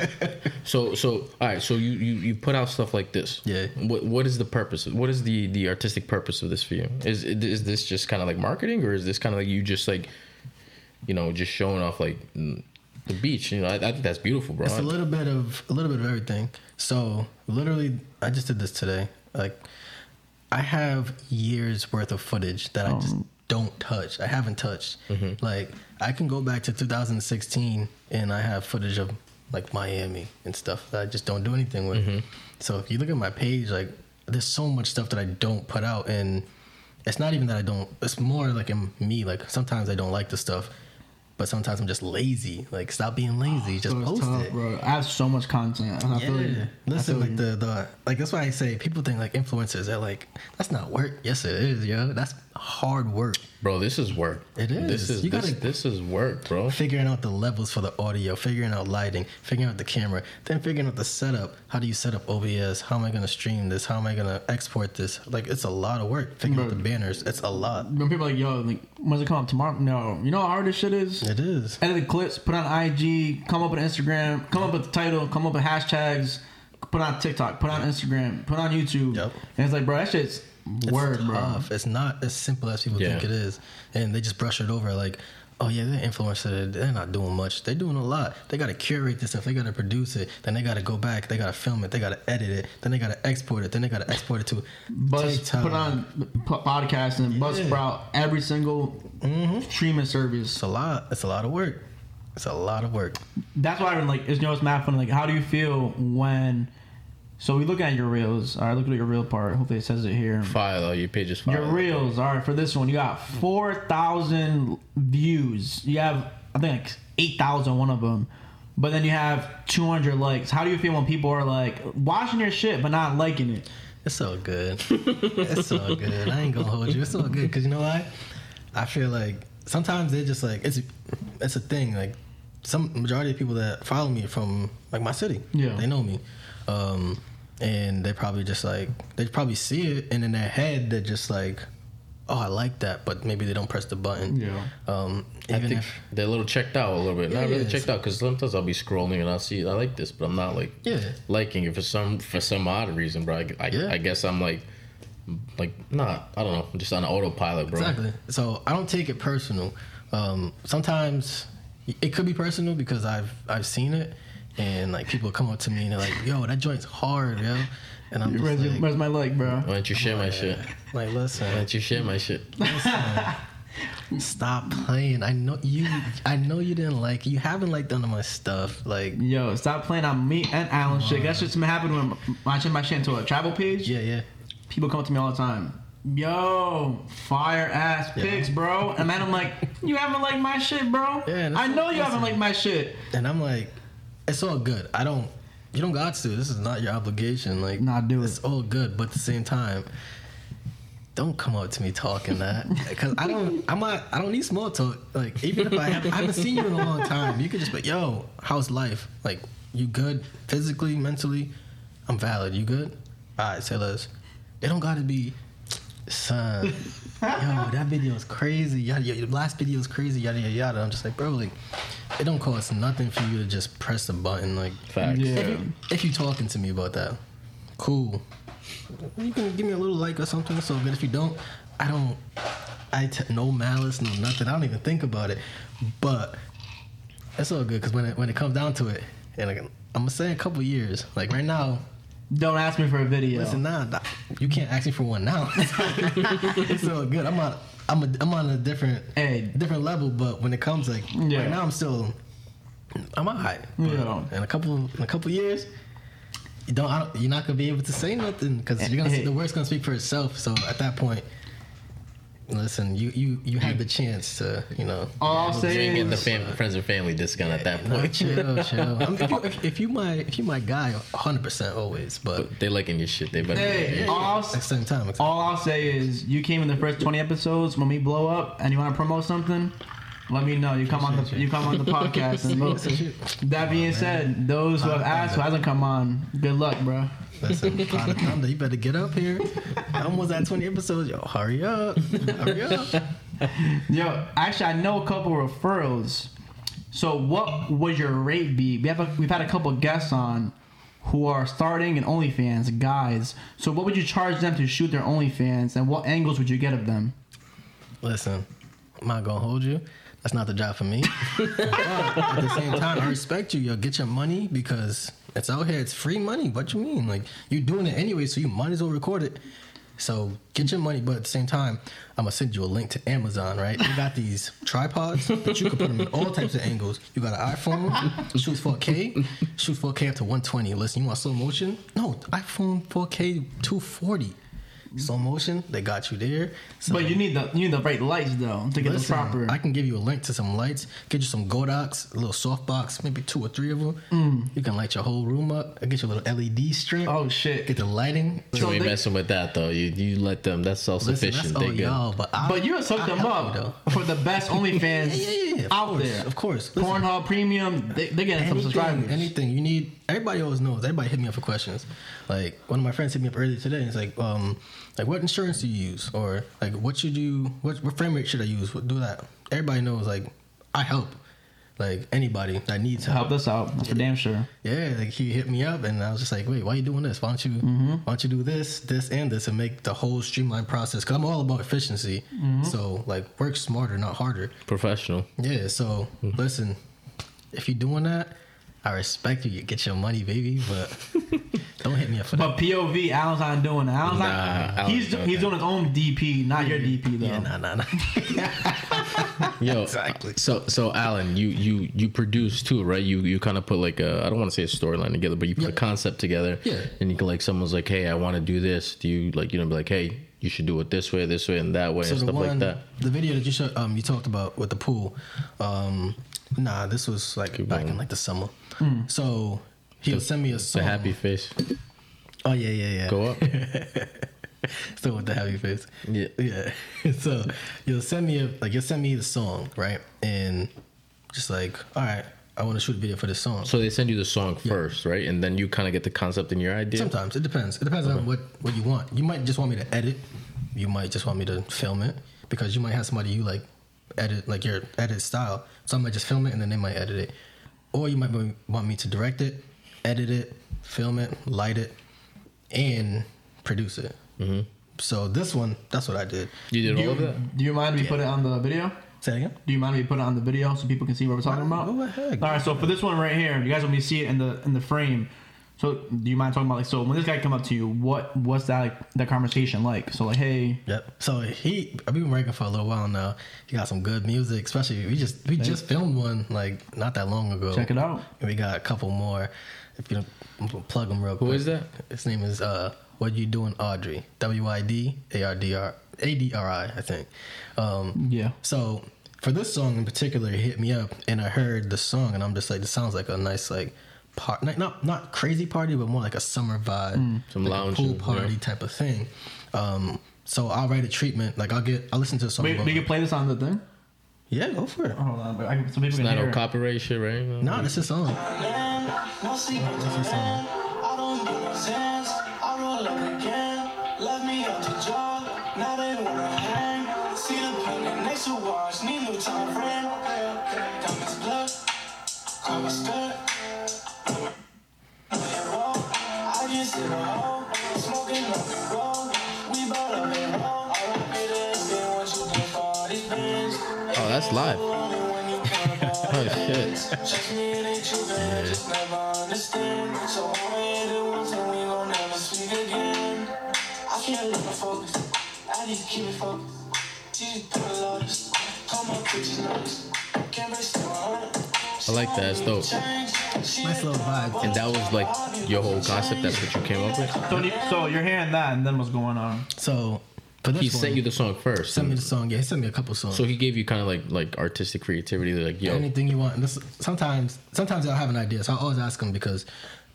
So so all right. So you you you put out stuff like this. Yeah. What what is the purpose? What is the the artistic purpose of this for you? Is is this just kind of like marketing, or is this kind of like you just like, you know, just showing off like the beach? You know, I, I think that's beautiful, bro. It's a little bit of a little bit of everything. So literally, I just did this today. Like, I have years worth of footage that I oh. just don't touch. I haven't touched. Mm-hmm. Like, I can go back to 2016 and I have footage of like Miami and stuff that I just don't do anything with. Mm-hmm. So if you look at my page, like, there's so much stuff that I don't put out, and it's not even that I don't. It's more like in me. Like sometimes I don't like the stuff. But sometimes I'm just lazy. Like, stop being lazy. Ah, just So post tough, it. bro. I have so much content. I feel like, Yeah. I Listen, feel like you. the the like that's why I say people think like influencers. They're like, that's not work. Yes, it is, yo. That's hard work. bro, this is work. It is. This is. is You this, gotta- this is work, bro. Figuring out the levels for the audio, figuring out lighting, figuring out the camera, then figuring out the setup. How do you set up OBS? How am I gonna stream this? How am I gonna export this? Like it's a lot of work. Figuring out the banners. It's a lot. when people are like, yo, like, when's it come up tomorrow? No, you know how hard this shit is. It is. Edit the clips, put on IG, come up with Instagram, come up with the title, come up with hashtags, put on TikTok, put on Instagram, put on YouTube. Yep. And it's like, bro, that shit's It's word, bro. It's not as simple as people Yeah. think it is, and they just brush it over like, oh yeah, they're influencer. They're not doing much. They're doing a lot. They got to curate this stuff. They got to produce it. Then they got to go back. They got to film it. They got to edit it. Then they got to export it. Then they got to export it to Buzz, put on p- podcast and Yeah. Mm-hmm. Buzzsprout, every single streaming service. It's a lot. It's a lot of work. It's a lot of work. That's why I'm like, it's you know, it's mad fun. Like, how do you feel when? So we look at your reels. All right, look at your reel part. Hopefully it says it here. File though, your page is file. Your reels, all right, for this one, you got 4,000 views. You have, I think, like 8,000 one of them. but then you have 200 likes. How do you feel when people are like watching your shit but not liking it? It's so good. it's so good. I ain't gonna hold you. It's so good because you know why? I feel like sometimes they're just like it's it's a thing. Like some majority of people that follow me from like my city, Yeah. they know me, um, and they probably just like they probably see it, and in their head they're just like, oh, I like that, but maybe they don't press the button. Yeah. Um, I think if they're a little checked out a little bit. Yeah, Not really yeah, checked out because sometimes I'll be scrolling and I'll see I like this, but I'm not like Yeah. liking it for some for some odd reason, bro. I, I, Yeah. I guess I'm like like not I don't know, just on autopilot, bro. Exactly. So I don't take it personal. Um, sometimes it could be personal because I've I've seen it, and like people come up to me and they're like, "Yo, that joint's hard, yo," and I'm just Where's, your- like, where's my leg, bro? Why don't you share my shit? like, listen. Why don't you share my shit? stop playing. I know you. I know you didn't like. You haven't liked none of my stuff. Like, Yo, stop playing on me and Alain shit. That's just happened when I change my shit into a travel page. yeah, yeah. People come up to me all the time. Yo, fire ass Yeah. pics, bro. And then I'm like, you haven't liked my shit, bro. Yeah, I know you listen. haven't liked my shit. And I'm like, it's all good. I don't. You don't got to. This is not your obligation. Like, Nah, do it. It's all good, but at the same time, don't come up to me talking that [LAUGHS] because I don't. I'm not. I don't need small talk. Like, even if I, have, I haven't seen you in a long time, you could just be, yo, how's life? Like, you good physically, mentally? I'm valid. You good? All right, say less. It don't got to be, son. yo, that video is crazy. Yada, yada, your last video is crazy. Yada yada yada. I'm just like, bro, like, it don't cost nothing for you to just press the button. Like, Facts. Yeah. if, you, if you talking to me about that, cool. You can give me a little like or something. So, but if you don't, I don't. I t- no malice, no nothing. I don't even think about it. But it's all good because when it when it comes down to it, and like, I'm gonna say a couple years. Like right now, Don't ask me for a video. listen, nah, nah, you can't ask me for one now. [LAUGHS] it's all good. I'm on. I'm a, I'm on a different Hey. different level. But when it comes like Yeah. right now, I'm still. I'm alright. Yeah. In a couple in a couple years, you don't, I don't you're not gonna be able to say nothing because you're gonna Hey. the word's gonna speak for itself. So at that point, listen, you you you had the mm. chance to you know. All I'll You say the fam- friends and family discount at that Nah, point. chill, chill. [LAUGHS] I mean, if, you, if, if you my if you my guy, 100 percent always. But But they liking your shit. They better. hey, all I'll, at the same time, it's- all I'll say is, you came in the first 20 episodes. When we blow up and you want to promote something, let me know. You come on the you come on the podcast and [LAUGHS] look. That being said, those who have asked who hasn't come on, good luck, bro. Listen, Father Thunder, you better get up here. I almost at 20 episodes. Yo, hurry up. Hurry up. [LAUGHS] Yo, actually, I know a couple referrals. So, what would your rate be? We have a, we've had a couple guests on who are starting in OnlyFans, guys. So, what would you charge them to shoot their OnlyFans, and what angles would you get of them? Listen, I'm not gonna hold you. That's not the job for me. [LAUGHS] but at the same time, I respect you. Yo, get your money because it's out here. It's free money. What you mean? Like you're doing it anyway, so you might as well record it. So get your money, but at the same time, I'm gonna send you a link to Amazon. Right? You got these [LAUGHS] tripods that you can put them in all types of angles. You got an iPhone, shoots 4K, shoots 4K up to 120. Listen, you want slow motion? No, iPhone 4K 240. Slow motion, they got you there. So- But you need the you need the right lights though to get Listen, the proper. I can give you a link to some lights. Get you some Godox, a little softbox, maybe two or three of them. Mm. You can light your whole room up. I get you a little LED strip. oh shit! Get the lighting. You So ain't they- messing with that though. You you let them. That's self Listen, sufficient. that's, They oh, good. yo, but I, But you hook I them help you, up though. for the best [LAUGHS] OnlyFans Yeah, yeah, yeah, of out course, there. of course. Listen. Pornhub Premium, they, they're getting some subscribers. anything you need. Everybody always knows. Everybody hit me up for questions. Like one of my friends hit me up earlier today. And it's like, um, like what insurance do you use, or like what should you, what, what frame rate should I use? What, do that. Everybody knows. Like I help. Like anybody that needs to help. help us out. That's for damn sure. Yeah, like he hit me up, and I was just like, "Wait, why are you doing this? Why don't you, mm-hmm. why don't you do this, this, and this, and make the whole streamlined process?" Because I'm all about efficiency. Mm-hmm. So like, work smarter, not harder. Professional. Yeah. So mm-hmm. listen, if you're doing that, I respect you. You get your money, baby, but [LAUGHS] don't hit me up for that. But POV, Alain's not doing that. Alain's Nah, not. Alain's he's doing he's doing his own DP, not your DP though. Yeah, nah, nah, nah. [LAUGHS] Yo, Exactly. So, so Alan, you you you produce too, right? You you kind of put like a I don't want to say a storyline together, but you put a concept together. Yeah. And you can like someone's like, hey, I want to do this. Do you like you know be like, hey, you should do it this way, this way, and that way, and stuff like that. the video that you showed, um, you talked about with the pool. Um, nah, this was like Keep back going. in like the summer. So he'll send me a The song. happy face. Oh yeah, yeah, yeah. Go up. [LAUGHS] Still with the happy face. Yeah. Yeah. [LAUGHS] so you'll send me a like you'll send me the song, right? And just like, all right, I want to shoot a video for this song. So they send you the song first, right? And then you kind of get the concept in your idea. Sometimes it depends. It depends on what what you want. You might just want me to edit. You might just want me to film it because you might have somebody you like edit like your edit style. So I might just film it and then they might edit it, or you might want me to direct it, edit it, film it, light it, and produce it. Mm-hmm. So this one, that's what I did. You did Do all you, of that. do you mind if we put it on the video? Say it again. Do you mind if we put it on the video so people can see what we're talking about? Go ahead. All right, so for this one right here, you guys want me to see it in the in the frame. So do you mind talking about like so when this guy come up to you, what what's that like that conversation like? So like, hey, Yep. So he, I've been working for a little while now. He got some good music, especially we just we just filmed one like not that long ago. check it out. And we got a couple more. If you don't gonna plug them real quick. Who is that? His name is uh, What You Doing, Audrey. W I D A R D R A D R I, I think. Um, Yeah. so for this song in particular, he hit me up and I heard the song and I'm just like, this sounds like a nice like part, not not, not crazy party, but more like a summer vibe, Some like a lounge, pool yeah. party type of thing. Um, so I'll write a treatment. Like I'll get, I'll listen to the song. Wait, go- we can play this on the thing. yeah, go for it. Oh, hold on, but I, so people It's can not hear. no copyright shit, right? Nah, this is song. No sleep man. I don't do no sense. I roll up again. Left me up to jog. Now they wanna hang. See the painting next to watch. Need new time frame. Diamonds blood. Cover skirt. I just hit a hole. Smoking up the road. We bought up and roll. I don't get it. Then what you do for these bands. Oh, that's live. When you [LAUGHS] come about Oh shit. Trust never speak. I can't let my focus. I need to keep it focused. She just put a lotus. Call my pictures notice. Can't break still on it. I like that. It's dope. Nice little vibe. And that was like your whole concept. That's what you came up with. So, you- so you're hearing that, and then what's going on? So for this He one, sent you the song first. sent me the song. Yeah, he sent me a couple songs. So he gave you kind of like like artistic creativity. Like yo, anything you want. And this, sometimes, sometimes I'll have an idea, so I always ask him because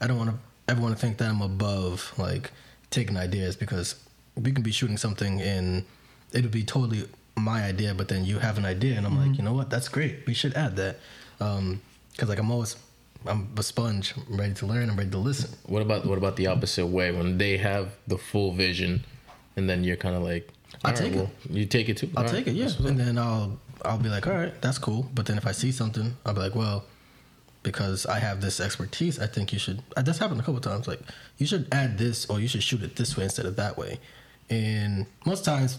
I don't want to everyone to think that I'm above like taking ideas because we can be shooting something and it'll be totally my idea, but then you have an idea and I'm like, you know what, that's great. We should add that Um, because like I'm always I'm a sponge. I'm ready to learn. I'm ready to listen. what about what about the opposite way when they have the full vision, and then you're kind of like, I'll "All right, take it. well, You take it too. I'll All take right. it, yeah. That's what's up. And then I'll I'll be like, all right, that's cool. But then if I see something, I'll be like, well, because I have this expertise, I think you should. uh, That's happened a couple times. Like you should add this, or you should shoot it this way instead of that way. And most times,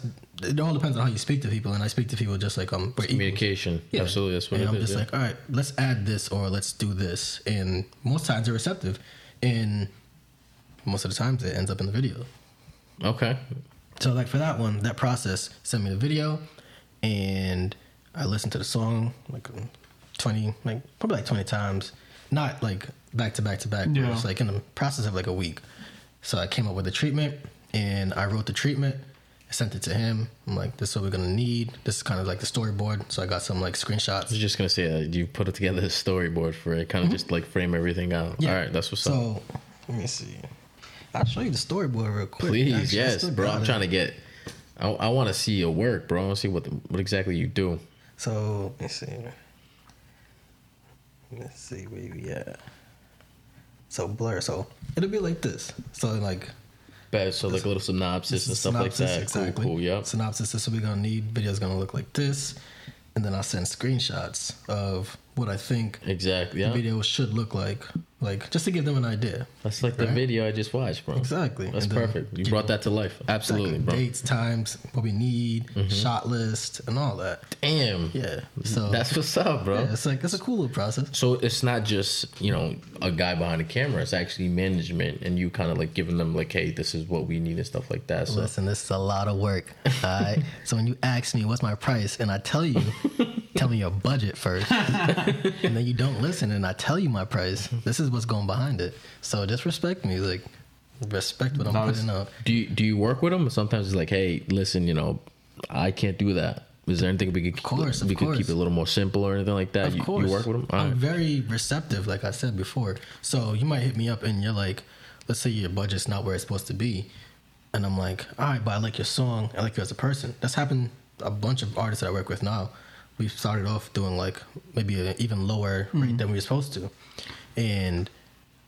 it all depends on how you speak to people. And I speak to people just like um. Communication. Yeah. Absolutely. That's what and I'm is, just yeah. like, all right, let's add this or let's do this. And most times they're receptive, and most of the times it ends up in the video. okay. So like for that one, that process sent me the video, and I listened to the song like twenty, like probably like twenty times, not like back to back to back. but Yeah. It's like in the process of like a week. So I came up with the treatment, and I wrote the treatment. I sent it to him. I'm like, this is what we're gonna need. This is kind of like the storyboard. So I got some like screenshots. I screenshots. was just gonna say that you put it together a storyboard for it, kind of just like frame everything out. Mm-hmm. Yeah. All right, that's what's up. So let me see. I'll show you the storyboard real quick. Please, Actually, I yes, bro. I'm it. trying to get. I, I want to see your work, bro. I want to see what the, what exactly you do. So let me see. Let's see where you at. So blur. So it'll be like this. So like Bad. So like a little synopsis and stuff like that. Exactly. Cool, cool. Yep. Synopsis. This is what we're gonna need. Video's gonna look like this, and then I'll send screenshots of what I think Exactly. the Yeah. video should look like, like just to give them an idea. That's like the video I just watched, bro. Exactly. That's And then perfect. You give brought that to life. Absolutely, Exactly. bro. Mm-hmm. Dates, times, what we need, shot list, and all that. Damn. Yeah. So That's what's up, bro. yeah, it's like it's a cool little process. So it's not just you know a guy behind the camera. It's actually management, and you kind of like giving them like, hey, this is what we need and stuff like that. So Listen, this is a lot of work. All right. [LAUGHS] so when you ask me what's my price, and I tell you, [LAUGHS] tell me your budget first, [LAUGHS] and then you don't listen, and I tell you my price. This is what's going behind it. So just respect me. Like respect what I'm putting out. Do you do you work with them? Sometimes it's like, hey, listen, you know, I can't do that. Is there anything we could course, we of could course. keep it a little more simple or anything like that? Of you, course, you work with them. I'm very receptive, like I said before. So you might hit me up and you're like, let's say your budget's not where it's supposed to be, and I'm like, all right, but I like your song. I like you as a person. That's happened a bunch of artists that I work with now. We started off doing like maybe an even lower rate hmm. than we were supposed to, and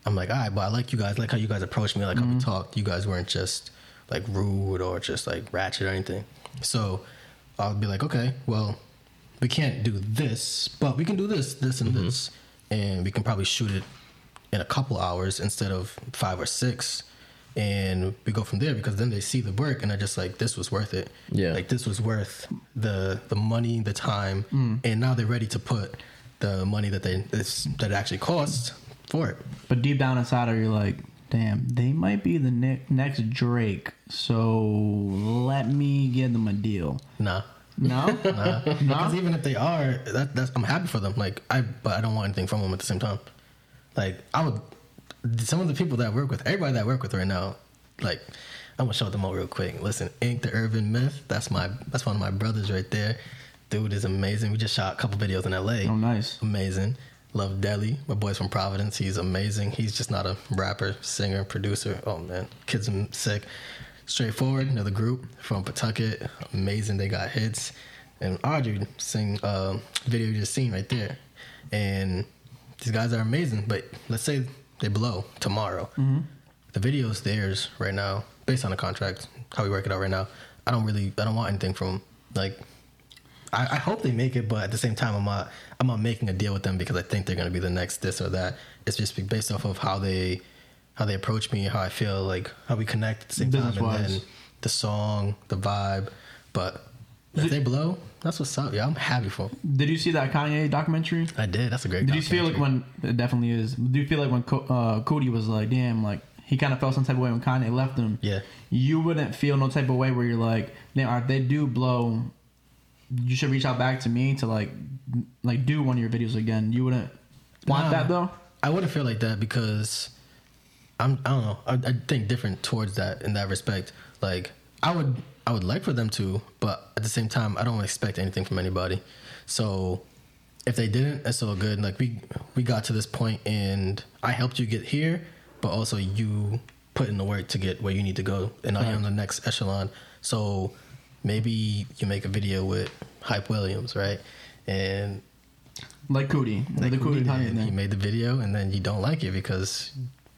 I'm like, all right, but I like you guys. Like how you guys approached me. Like how we mm-hmm. talked. You guys weren't just like rude or just like ratchet or anything. So I'll be like, okay, well, we can't do this, but we can do this, this, and mm-hmm. this, and we can probably shoot it in a couple hours instead of five or six. And we go from there because then they see the work and they're just like, this was worth it. Yeah. Like this was worth the the money, the time, mm. and now they're ready to put the money that they this, that it actually costs for it. But deep down inside, are you like, damn, they might be the ne- next Drake, so let me give them a deal. Nah. No, [LAUGHS] Nah. no. Because even if they are, that, that's I'm happy for them. Like I, but I don't want anything from them at the same time. Like I would, some of the people that I work with, everybody that I work with right now, like I'm gonna show them all real quick. Listen, Ink the Urban Myth. That's my, that's one of my brothers right there. Dude is amazing. We just shot a couple videos in LA. Oh, nice. Amazing. Love Deli. My boy's from Providence. He's amazing. He's just not a rapper, singer, producer. Oh man, kids are sick. Straightforward. Another group from Pawtucket. Amazing. They got hits. And Audrey sing uh, video you just seen right there. And these guys are amazing. But let's say they blow tomorrow. The video's theirs right now, based on the contract. How we work it out right now. I don't really. I don't want anything from like I, I hope they make it, but at the same time, I'm not. I'm not making a deal with them because I think they're gonna be the next this or that. It's just based off of how they, how they approach me, how I feel, like how we connect at the same time, and then the song, the vibe. But if they blow, that's what's up. Yeah, I'm happy for. 'em. Did you see that Kanye documentary? I did. That's a great. Did you feel like when it definitely is? Do you feel like when Co- uh, Cody was like, damn, like he kind of felt some type of way when Kanye left him? Yeah. You wouldn't feel no type of way where you're like, damn, if they do blow, you should reach out back to me to like, like do one of your videos again. You wouldn't want that though. I wouldn't feel like that because I'm I don't know. I, I think different towards that in that respect. Like I would I would like for them to, but at the same time I don't expect anything from anybody. So if they didn't, it's all good. Like we we got to this point and I helped you get here, but also you put in the work to get where you need to go, and now you're on the next echelon. So maybe you make a video with Hype Williams, right? And Like Coodie, like the Coodie did. You made the video and then you don't like it because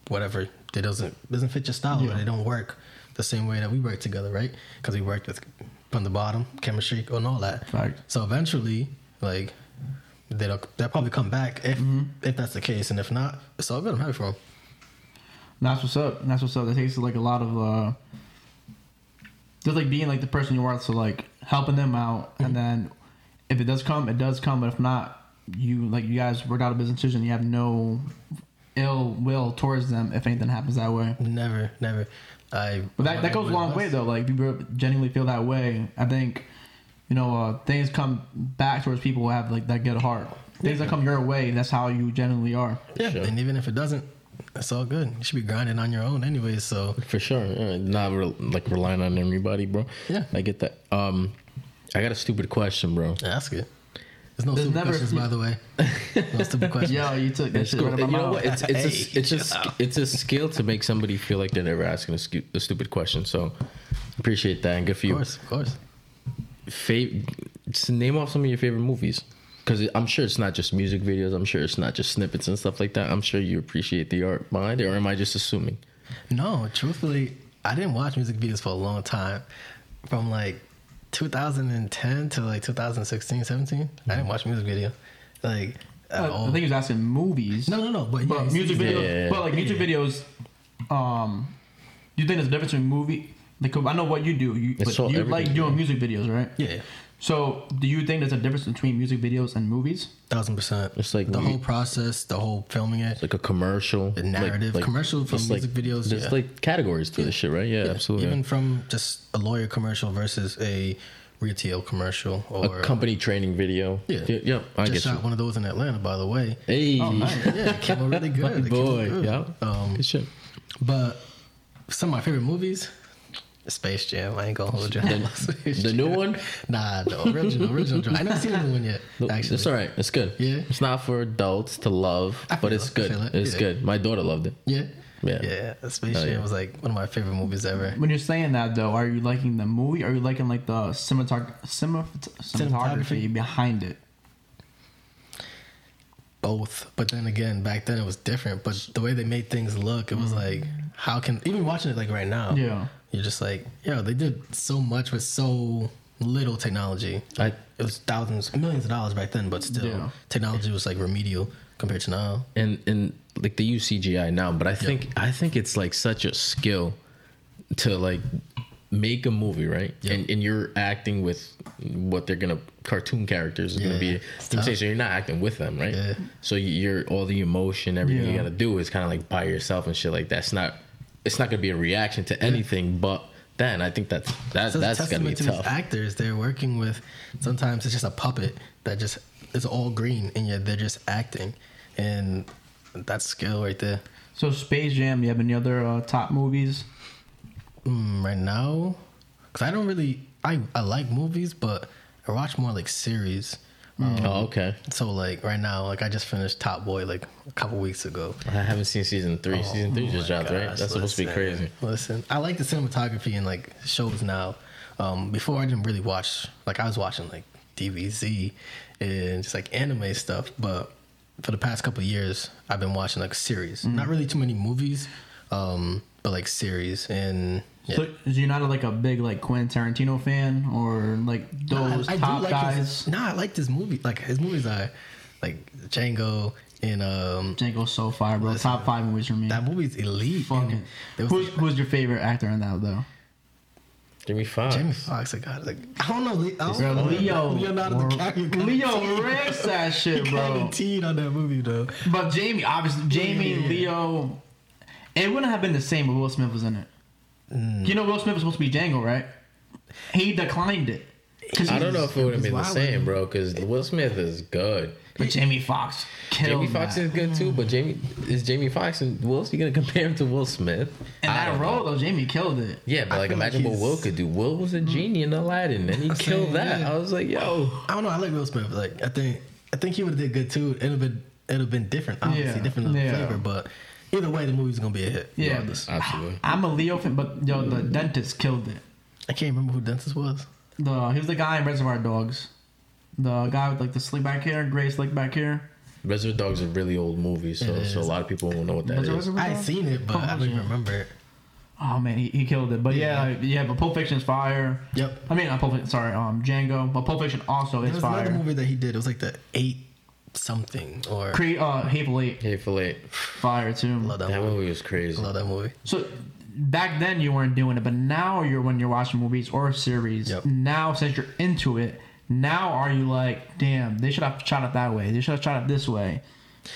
whatever it doesn't doesn't fit your style or Yeah. they don't work the same way that we work together, right? Because we worked with from the bottom, chemistry, and all that. Fact. So eventually, like they'll they'll probably come back if if that's the case, and if not, it's all good. I'm happy for them. That's what's up. That's what's up. That takes like a lot of uh just like being like the person you are, so like helping them out, and then if it does come, it does come. But if not, you like you guys worked out a business decision. You have no ill will towards them if anything happens that way. Never, never. I. But that, that goes a long way though. Like people genuinely feel that way. I think you know uh, things come back towards people who have like that good heart. Things that come your way, that's how you genuinely are. Yeah, Sure. and even if it doesn't, it's all good. You should be grinding on your own anyway. So For sure, yeah, not re- like relying on anybody, bro. Yeah. I get that. Um, I got a stupid question, bro. ask it. There's no There's stupid never- questions, by the way. No [LAUGHS] stupid questions. Yo, you took that It's shit cool. right out of You my know what? mouth. It's it's a, it's a it's a skill to make somebody feel like they're never asking a, stu- a stupid question. So appreciate that and good for you. Of course, of course. Fav- name off some of your favorite movies. Because I'm sure it's not just music videos. I'm sure it's not just snippets and stuff like that. I'm sure you appreciate the art behind it, or am I just assuming? No, truthfully, I didn't watch music videos for a long time. From like 2010 to like 2016, 17, I didn't watch music video. Like, Uh. I think he was asking movies. no, no, no. But, But yeah, music videos, yeah, yeah. but like music videos, um, do you think there's a difference between movie? Like I know what you do. You, but so you like doing music videos, right? Yeah, So, do you think there's a difference between music videos and movies? thousand percent. It's like the we- whole process, the whole filming it. Like a commercial, The narrative, commercial from it's music videos, There's yeah. like categories to this shit, right? Yeah, absolutely. Even from just a lawyer commercial versus a retail commercial or a company training video. Yeah. yeah, yeah, I just get shot you. one of those in Atlanta, by the way. Hey, Oh, nice. Yeah, it came out really [LAUGHS] good. my It boy, good. yeah, Um, good shit. But some of my favorite movies. Space Jam. I ain't gonna hold you. [LAUGHS] The, [LAUGHS] the new one? Nah, the original, original. Jam. I never seen the new one yet. Actually, It's all right. It's good. Yeah? It's not for adults to love, I but it's it. Good. it. It's Yeah. good. My daughter loved it. Yeah. Yeah. Yeah. Space Oh, Jam yeah. was like one of my favorite movies ever. When you're saying that though, are you liking the movie? Or are you liking like the cinematog- cinema- cinematography Cinematography? behind it? Both, but then again, back then it was different. But the way they made things look, it was mm. like, how can even watching it like right now? Yeah. You're just like, yo, they did so much with so little technology. I It was thousands, millions of dollars back then, but still, Yeah. technology was like remedial compared to now. and and like they use CGI now, but I think I think it's like such a skill to like make a movie, right? Yeah. And and you're acting with what they're gonna cartoon characters is gonna be. so you're not acting with them, right? Yeah. So you're all the emotion, everything you gotta do is kind of like by yourself and shit like that. It's not it's not gonna be a reaction to anything, but then I think that's that So that's gonna be testament to these tough. actors. They're working with. Sometimes it's just a puppet that just is all green, and yet they're just acting, and that's skill right there. So Space Jam. You have any other uh, top movies? Mm, right now, because I don't really. I I like movies, but I watch more like series. Um, Oh, okay. So like right now, like I just finished Top Boy like a couple weeks ago. I haven't seen season three. season three just Oh dropped, right? gosh, That's supposed to be crazy. Listen, I like the cinematography in like shows now. Um, before I didn't really watch like I was watching like DBZ and just like anime stuff, but for the past couple of years I've been watching like series. Mm. Not really too many movies, um, but like series and yeah. So, is you not like a big like Quentin Tarantino fan or like Nah, those I, I top do like guys? His, nah, I like this movie. Like his movies are like Django and um Django's so far, bro. Listen, top five movies for me. that movie's elite. Fucking. And there was Who's, who's your favorite actor in that though? Jimmy Fox. Jamie Foxx. I got like I don't know. I don't Bro, know. Leo, Leonardo DiCaprio. Leo rips that shit, He bro. guaranteed on that movie though. But Jamie, obviously, Jamie, Yeah. Leo, it wouldn't have been the same if Will Smith was in it. Mm. You know, Will Smith was supposed to be Django, right? He declined it. I don't know if it would have been the same, bro, because Will Smith is good. But Jamie Foxx killed Jamie Foxx that. is good too, but Jamie is Jamie Foxx and Will. You gonna [LAUGHS] compare him to Will Smith? And I that role, know. though, Jamie killed it. Yeah, but I like feel like imagine what Will could do. Will was a genie in Aladdin, and he I'm killed saying, that. yeah. I was like, yo, I don't know. I like Will Smith. Like I think I think he would have did good too. It'd have been it'd have been different, obviously Yeah. different Yeah. flavor. But either way, the movie's gonna be a hit. Yeah. regardless. absolutely. I'm a Leo fan, but yo, the dentist killed it. I can't remember who Dentist was. The he was the guy in Reservoir Dogs. The guy with like the slick back hair, gray slick back hair. Reservoir Dogs is a really old movie, so so a lot of people won't know what that Was it is. Reservoir I had Dogs? seen it, but Oh, I don't even remember it. Oh man, he, he killed it. But yeah, yeah, but Pulp Fiction's fire. Yep. I mean, not Pulp Fiction, sorry, um, Django. But Pulp Fiction also There is was fire. another movie that he did. It was like the eight something or Cre- uh, Hateful Eight, Hateful Eight. fire too. love that, That movie. movie was crazy. Love that movie. So back then you weren't doing it, but now you're when you're watching movies or series. Yep. Now since you're into it, now are you like, damn, they should have shot it that way. They should have shot it this way.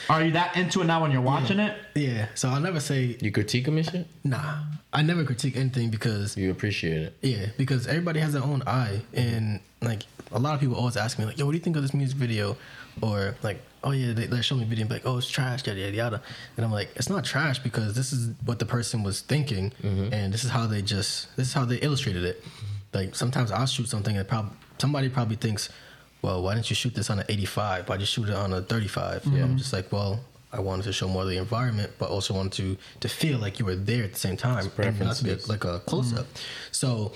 Are you that into it now when you're watching it? Yeah. So I'll never say You critique him and shit. nah. I never critique anything because You appreciate it. Yeah, because everybody has their own eye, and like a lot of people always ask me, like, "Yo, what do you think of this music video?" Or like, "Oh yeah, they, they show me a video, and be like, oh, it's trash, yada yada yada," and I'm like, "It's not trash because this is what the person was thinking, mm-hmm. and this is how they just this is how they illustrated it." Like sometimes I'll shoot something and probably somebody probably thinks, "Well, why didn't you shoot this on an 85? Why just shoot it on a 35?" And mm-hmm. I'm just like, "Well." I wanted to show more of the environment, but also wanted to to feel like you were there at the same time, and not to be like a close up. Mm-hmm. So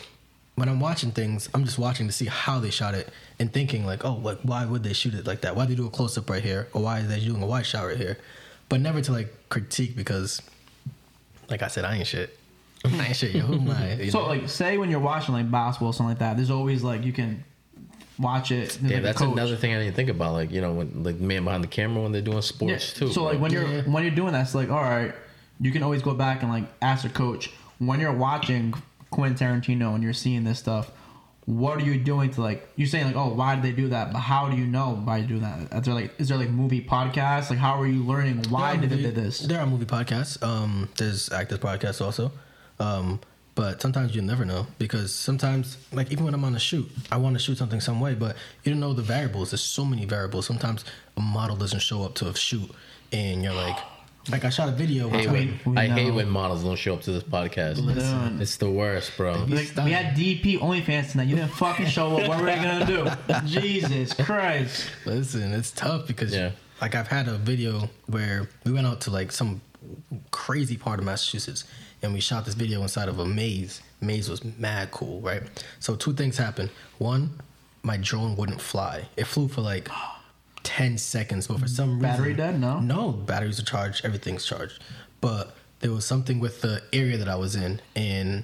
when I'm watching things, I'm just watching to see how they shot it and thinking like, oh, like why would they shoot it like that? Why do they do a close up right here, or why are they doing a wide shot right here? But never to like critique because, like I said, I ain't shit. [LAUGHS] I ain't shit. Yo, who am I? You So know? like, say when you're watching like basketball or something like that, there's always like you can watch it. Yeah, like, that's another thing I didn't think about. Like you know, when like man behind the camera when they're doing Yeah. sports too. So like when you're Yeah. when you're doing that, it's like all right, you can always go back and like ask a coach when you're watching Quentin Tarantino and you're seeing this stuff. What are you doing to like? You're saying like, oh, why did they do that? But how do you know why you do that? Is there like, is there like movie podcasts? Like, how are you learning why did they do this? There are movie podcasts. Um, there's actors podcasts also. Um, but sometimes you never know because sometimes, like even when I'm on a shoot, I want to shoot something some way, but you don't know the variables. There's so many variables. Sometimes a model doesn't show up to a shoot, and you're like, like I shot a video. I hate Which when, we I hate when models don't show up to this podcast. Listen. It's the worst, bro. Like, we had DP OnlyFans tonight. You didn't fucking show up. What were we gonna do? [LAUGHS] Jesus Christ. Listen, it's tough because Yeah. like I've had a video where we went out to like some crazy part of Massachusetts and we shot this video inside of a maze. Maze was mad cool, right? So two things happened. One, my drone wouldn't fly. It flew for like [GASPS] [LAUGHS] 10 seconds, but for mm-hmm. some reason Battery dead? No? No, batteries are charged, everything's charged. But there was something with the area that I was in and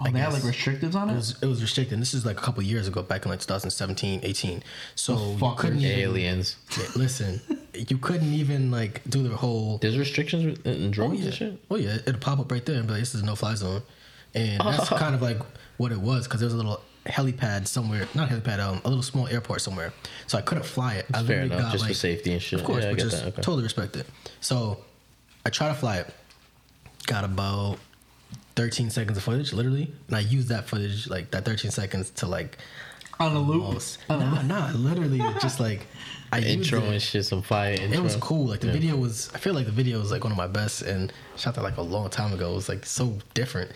Oh, I they had like guess- restrictives on it it. was it was restricted. This is like a couple years ago, back in like 2017, 18. So you couldn't even, Aliens. Yeah, listen, you couldn't even like do the whole. There's restrictions in- in Oh yeah, and shit. oh yeah, it'll pop up right there and be like, "This is a no-fly zone," and that's [LAUGHS] kind of like what it was because there was a little helipad somewhere, not helipad, um, a little small airport somewhere. So I couldn't fly it. I Fair enough, got, just for safety and shit. Of course, Yeah, I which is okay. totally respect it. So I try to fly it. Got about 13 seconds of footage, literally, and I used that footage, like that 13 seconds, to like On a loop. almost. Nah, nah, literally just like I [LAUGHS] used Intro it. and shit, some fire intro. It was cool. Like the Yeah. video was. I feel like the video was like one of my best, and shot that like a long time ago. It was like so different,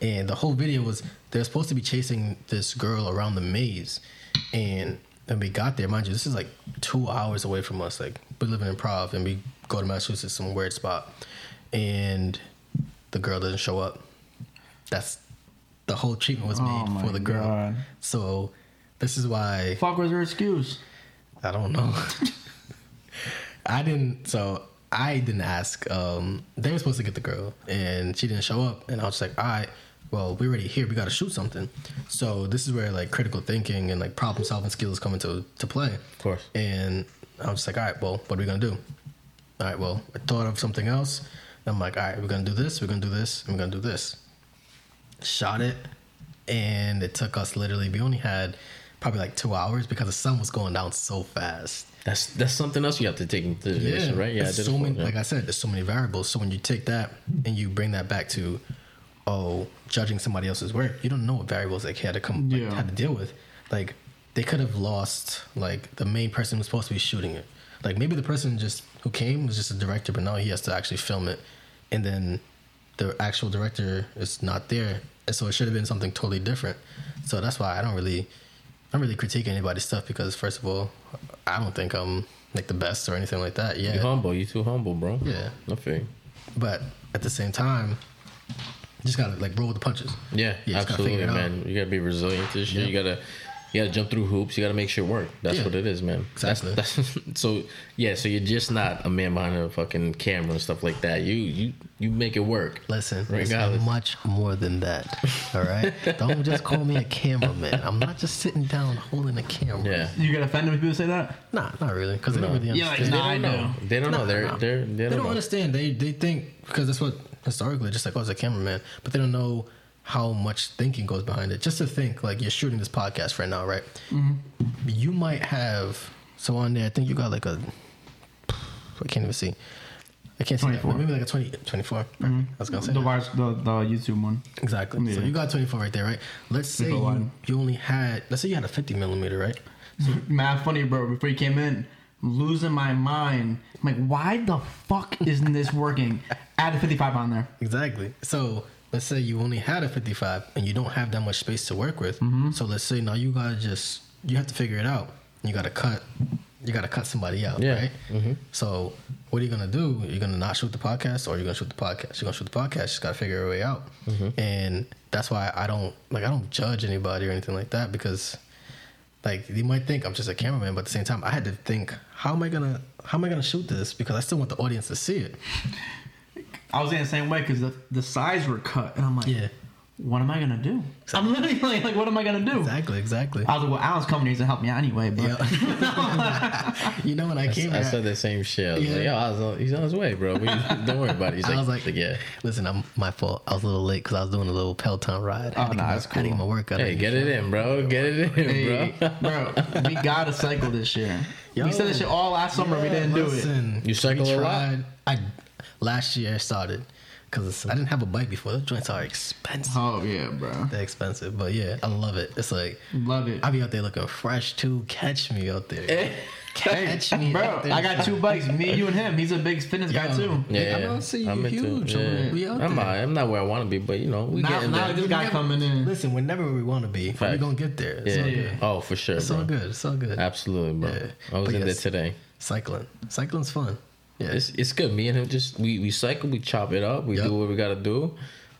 and the whole video was they're supposed to be chasing this girl around the maze, and then we got there. Mind you, this is like two hours away from us. Like we live in improv, and we go to Massachusetts, some weird spot, and the girl doesn't show up. That's the whole treatment was Oh made my for the girl. God. So this is why Fuck was her excuse? I don't know. [LAUGHS] I didn't. So I didn't ask. Um, they were supposed to get the girl, and she didn't show up. And I was just like, all right, well, we're already here. We got to shoot something. So this is where like critical thinking and like problem solving skills come into to play. Of course. And I was just like, all right, well, what are we gonna do? All right, well, I thought of something else. I'm like, all right, we're gonna do this. We're gonna do this. And we're gonna do this. Shot it, and it took us literally. We only had probably like two hours because the sun was going down so fast. That's that's something else you have to take into consideration, right? Yeah, There's did so many, yeah. like I said, there's so many variables. So when you take that and you bring that back to, oh, judging somebody else's work, you don't know what variables they had to come, like, had to deal with. Like they could have lost like the main person who's supposed to be shooting it. Like maybe the person just who came was just a director, but now he has to actually film it, and then the actual director is not there, and so it should have been something totally different. So that's why I don't really, I don't really critique anybody's stuff because first of all, I don't think I'm like the best or anything like that. Yeah, You humble. You too humble, bro. Yeah. Feel but at the same time, just gotta like roll with the punches. Yeah, You just gotta absolutely, figure out. man. You gotta be resilient to this shit. Yeah. You gotta you gotta jump through hoops. You gotta make shit work. That's Yeah. what it is, man. Exactly. That's, that's [LAUGHS] so yeah. So you're just not a man behind a fucking camera and stuff like that. You you you make it work. Listen, it's Regardless. much more than that. All right, [LAUGHS] don't just call me a cameraman. I'm not just sitting down holding a camera. Yeah. You get offended when people say that? Nah, not really, because they don't really Yeah, understand. like, They don't I know. do. They don't know. They're nah. they're they They don't don't know. understand. They they think because that's what historically, just like oh, it's a cameraman, but they don't know how much thinking goes behind it. Just to think, like you're shooting this podcast right now, right? Mm-hmm. You might have so on there. I think you got like a. I can't even see. I can't see. That. 24. Maybe like a 20, 24. Mm-hmm. I was gonna say The that. wires, the the YouTube one. Exactly. So you got 24 right there, right? Let's say you, you only had, let's say you had a 50 millimeter, right? [LAUGHS] Mad funny, bro. Before you came in, losing my mind. I'm like, why the fuck isn't this working? [LAUGHS] Add a 55 on there. Exactly. So let's say you only had a 55 and you don't have that much space to work with. Mm-hmm. So let's say now you gotta just, you have to figure it out. You gotta cut, you gotta cut somebody out, Yeah. right? Mm-hmm. So what are you gonna do? You're gonna not shoot the podcast or you're gonna shoot the podcast? You're gonna shoot the podcast, you just gotta figure your way out. Mm-hmm. And that's why I don't, like, I don't judge anybody or anything like that because like you might think I'm just a cameraman, but at the same time, I had to think, how am I gonna how am I gonna shoot this? Because I still want the audience to see it. I was in the same way because the, the sides were cut. And I'm like, Yeah. What am I going to do? I'm literally like, like, what am I going to do? Exactly, exactly. I was like, well, Alain's coming here. Going to help me out anyway. But Yeah. [LAUGHS] you know when I came I here, said the same shit. I was Yeah. like, yo, I was on, he's on his way, bro. We, [LAUGHS] don't worry about it. He's I like, was like, yeah. listen, I'm my fault. I was a little late because I was doing a little Peloton ride. I oh, had Oh, to get nah, my- that's I had to cool. my workout. Hey, get it in, bro. Get it in, hey, bro. bro, [LAUGHS] we got to cycle this year. Yo. we said this shit all last summer. we didn't do it. You cycle a lot? I last year I started. Because I didn't have a bike before. Those joints are expensive. Oh yeah, bro. They're expensive, but yeah, I love it. It's like Love it. I'll be out there looking fresh too. Catch me out there. Eh. Catch me, Bro, out there. I got two bikes. Me, you, and him. He's a big fitness guy too. Yeah, I don't see you I'm huge. it. We out I'm, there. not, I'm not where I want to be, but you know, we Now, getting now there. this guy coming in. Listen, whenever we want to be, Facts. we're gonna get there. It's yeah. all good. Oh, for sure, It's bro. all good. It's all good. Absolutely, bro. Yeah. I was But in yes. there today. Cycling, cycling's fun. Yeah, It's it's good. Me and him just we we cycle, we chop it up, we Yep. do what we gotta do.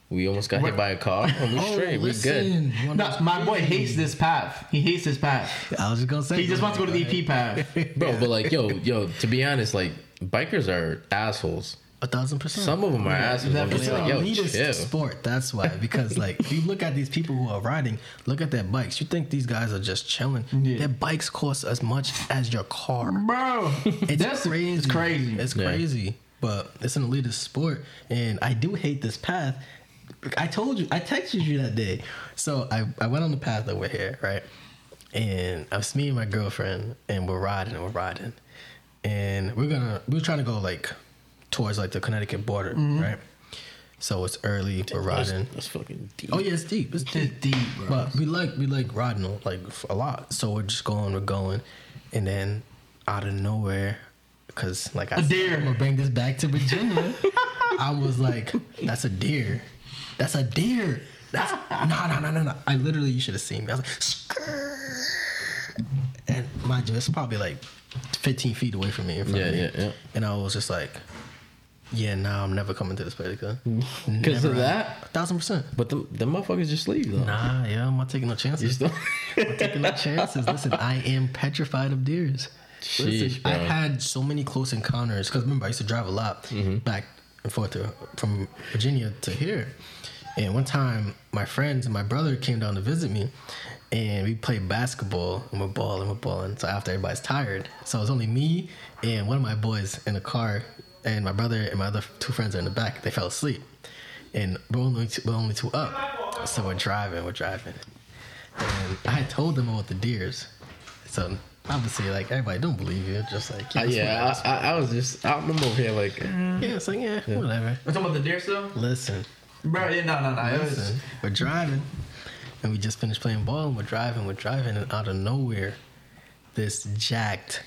We almost got hit by a car, and we [LAUGHS] Oh, straight. We good. listen, No, my boy hates this path. He hates this path. I was just gonna say He just wants to go to the EP path. [LAUGHS] bro. But like, yo, yo, to be honest, like bikers are assholes. A thousand percent. Some of them are assholes. I'm definitely just It's like, an yo, elitist chill. sport. That's why. [LAUGHS] Because like, if you look at these people who are riding, look at their bikes. You think these guys are just chilling? Yeah. Their bikes cost as much as your car. Bro, It's that's crazy. It's crazy. It's Yeah. crazy. But it's an elitist sport, and I do hate this path. I told you, I texted you that day. So I, I went on the path over here, right? And I was me and my girlfriend, and we're riding, and we're riding, and we're gonna we're trying to go like towards like the Connecticut border, mm-hmm. right? So it's early, we're riding. that's fucking deep. Oh yeah, it's deep. It's deep. It's deep, bro. But we like we like riding like a lot. So we're just going, we're going, and then out of nowhere, because like I A said, deer. I'm gonna bring this back to Virginia. [LAUGHS] I was like, that's a deer. That's a deer. That's [LAUGHS] no no no no no. I literally you should have seen me. I was like, "Skrrr." and mind you, it's probably like 15 feet away from me in front Yeah, of me. yeah, yeah. And I was just like, yeah, nah, I'm never coming to this place again. [LAUGHS] Because of that? A thousand percent. But the the motherfuckers just leave though. Nah, yeah, I'm not taking no chances. still? I'm taking no chances. Listen, I am petrified of deers. Sheesh, Listen, bro. I've had so many close encounters because remember I used to drive a lot Mm-hmm. back and forth to, from Virginia to here. And one time, my friends and my brother came down to visit me, and we played basketball and we're balling, we're balling. So after everybody's tired, so it was only me and one of my boys in the car, and my brother and my other two friends are in the back. They fell asleep, and we're only two, we're only two up. So we're driving, we're driving, and I told them about the deers. So obviously, like everybody don't believe you. Just like Uh, yeah, whatever. I, I, I was just I'm over here like. eh. yeah, it's like yeah, whatever. We're talking about the deer still? Listen, Bro, yeah, no, no, no. It was, listen. We're driving, and we just finished playing ball. And we're driving, we're driving, and out of nowhere, this jacked,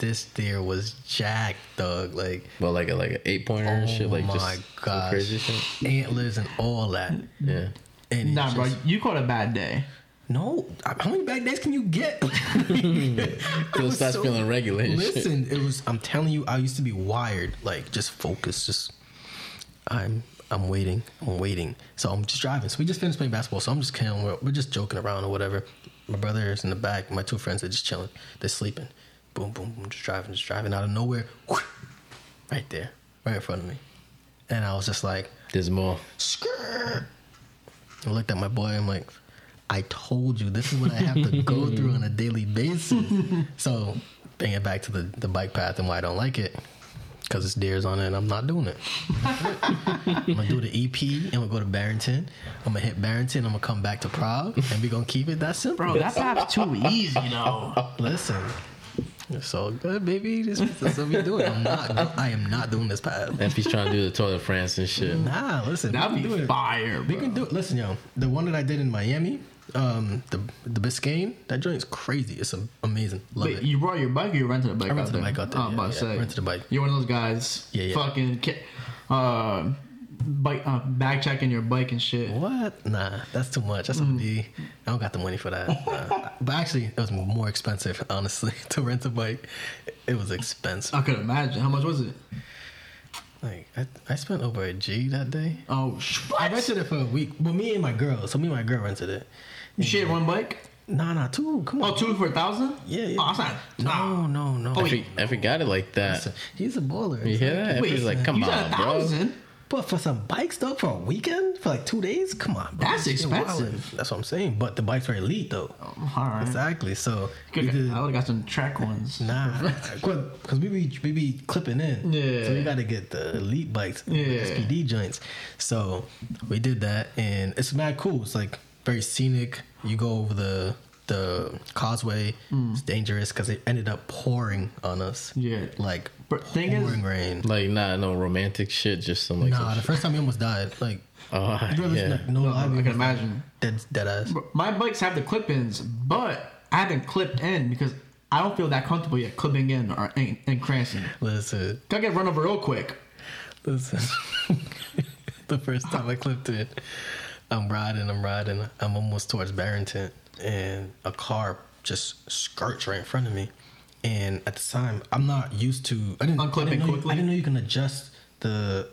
this deer was jacked, dog. Like Well, like a like an eight pointer and shit, like oh just my gosh, crazy shit. antlers and all that. Yeah. And it nah, bro, just- you caught a bad day. No, how many bad days can you get? Till [LAUGHS] [LAUGHS] it starts feeling regular. and shit. Listen, it was. I'm telling you, I used to be wired, like just focus. Just I'm. I'm waiting. I'm waiting. So I'm just driving. So we just finished playing basketball. So I'm just killing. We're, we're just joking around or whatever. My brother is in the back. My two friends are just chilling. They're sleeping. Boom, boom, boom. Just driving. Just driving out of nowhere. whoosh, right there, right in front of me. And I was just like, There's more. Skrrr. I looked at my boy. I'm like, I told you this is what I have to go [LAUGHS] through on a daily basis. so bring it back to the, the bike path and why I don't like it. Because it's deers on it and I'm not doing it. [LAUGHS] I'm gonna do the EP and we'll go to Barrington. I'm gonna hit Barrington. I'm gonna come back to Prague and we're gonna keep it that simple. Bro, that path's too easy, you know. [LAUGHS] Listen, it's all good, baby. This, is what we doing. I'm not. [LAUGHS] I am not doing this path. If he's trying to do the Tour de France and shit. Nah, listen. That'd can be do it. fire, We bro. can do it. Listen, yo, the one that I did in Miami, um, the the Biscayne, that joint is crazy. It's am- amazing. Love Wait, it. you brought your bike or you rented a bike I rented there? bike out there, Oh, I'm yeah, to yeah, rented the bike. You're one of those guys. Yeah, yeah. Fucking, ki- uh, bike, uh, bag checking your bike and shit. What? Nah, that's too much. That's Mm. OD. I don't got the money for that. [LAUGHS] Nah. but actually, it was more expensive, [LAUGHS] honestly, to rent a bike. It was expensive. I could imagine. How much was it? Like I, I spent over a G that day. Oh, sh- I rented it for a week. Well, me and my girl. So me and my girl rented it. You shared one bike? Nah, nah, two. Come on. Oh, two for a thousand? Yeah, yeah. Oh, that's not. No, no, no. Oh, If he, if he got it like that, Listen, he's a baller. you hear that? Wait, he's like, come you on, a bro. But for some bikes though, for a weekend, for like two days, come on, bro. That's expensive. That's what I'm saying. But the bikes are elite though. Oh, all right. Exactly. So I would have got some track ones. nah, [LAUGHS] because we be we be clipping in. Yeah. So we got to get the elite bikes, the Yeah. SPD joints. So we did that, and it's mad cool. It's like very scenic. You go over the the causeway hmm. It's dangerous because it ended up pouring on us. Yeah. like But thing is- rain. Like nah, no romantic shit. Just some like. nah, some the first time we almost died. Like, Oh, you ever- yeah. like, no, No, lie, I can imagine. Dead, dead ass. But My bikes have the clip-ins, but I haven't clipped in because I don't feel that comfortable yet clipping in or in, in Cranston. Listen, I get run over real quick. listen. [LAUGHS] the first time I clipped it, I'm riding, I'm riding, I'm almost towards Barrington, and a car just skirts right in front of me. And at the time, I'm not used to. I didn't, I Unclipping didn't know, quickly? I didn't know you can adjust the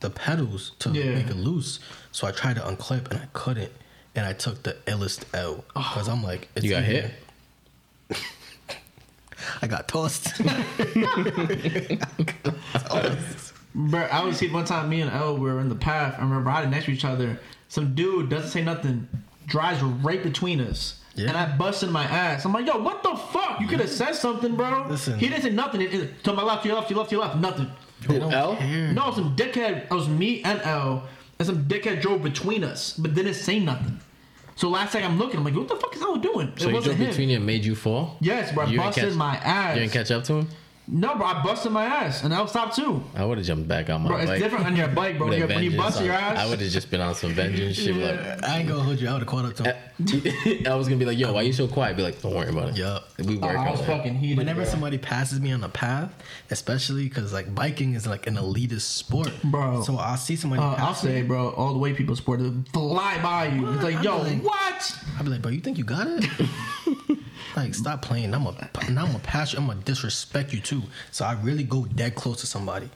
the pedals to Yeah. make it loose. So I tried to unclip and I couldn't. And I took the illest L oh. because I'm like, it's You got either- hit? [LAUGHS] I got tossed. [LAUGHS] Bro, I was see one time me and L were in the path. I remember riding next to each other. Some dude doesn't say nothing, drives right between us. Yeah. And I busted my ass. I'm like, yo, what the fuck? You could have said something, bro. Listen. He didn't say nothing. It- it- to my left, to your left, to your left, to your left, nothing. They don't L? care. No, some dickhead. It was me and L, and some dickhead drove between us, but didn't say nothing. So last thing I'm looking, I'm like, what the fuck is L doing? So he drove between you and made you fall. Yes, bro. I You busted catch- my ass. You didn't catch up to him. No, bro. I busted my ass, and L stopped too. I would have jumped back on my Bro, it's bike. different on your [LAUGHS] bike, bro. With When you- when you vengeance bust on- your ass, I would have just been on some vengeance shit. Like, I ain't gonna hold you. I would have caught up to him. [LAUGHS] I was gonna be like, "Yo, why you so quiet?" Be like, "Don't worry about it." Yup. we Oh, work I was it. fucking heated. Whenever bro. somebody passes me on the path, especially because like biking is like an elitist sport, Bro. So I'll see somebody. Uh, I'll say, me, bro, all the white people sport to fly by you. It's like, I'm yo, like- what? I'll be like, bro, you think you got it? [LAUGHS] like, stop playing. I'm a, now I'm a pass you. I'm gonna disrespect you too. So I really go dead close to somebody.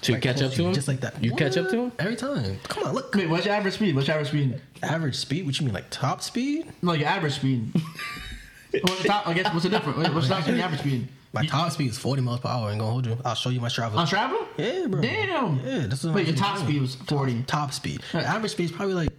So you Like, catch close up to him, just like that. You catch up to him. every time. Come on, look. Wait, what's your average speed? What's your average speed? Average speed? What you mean, like top speed? No, your average speed. [LAUGHS] what's the top? I guess what's the difference? Wait, What's the top speed? and Average speed? My top speed is 40 miles per hour. I ain't gonna hold you. I'll show you my Strava. On travel? yeah, bro. Damn. Yeah, this is Wait, your what top I'm speed doing. was 40. Top speed. Yeah. Average speed is probably like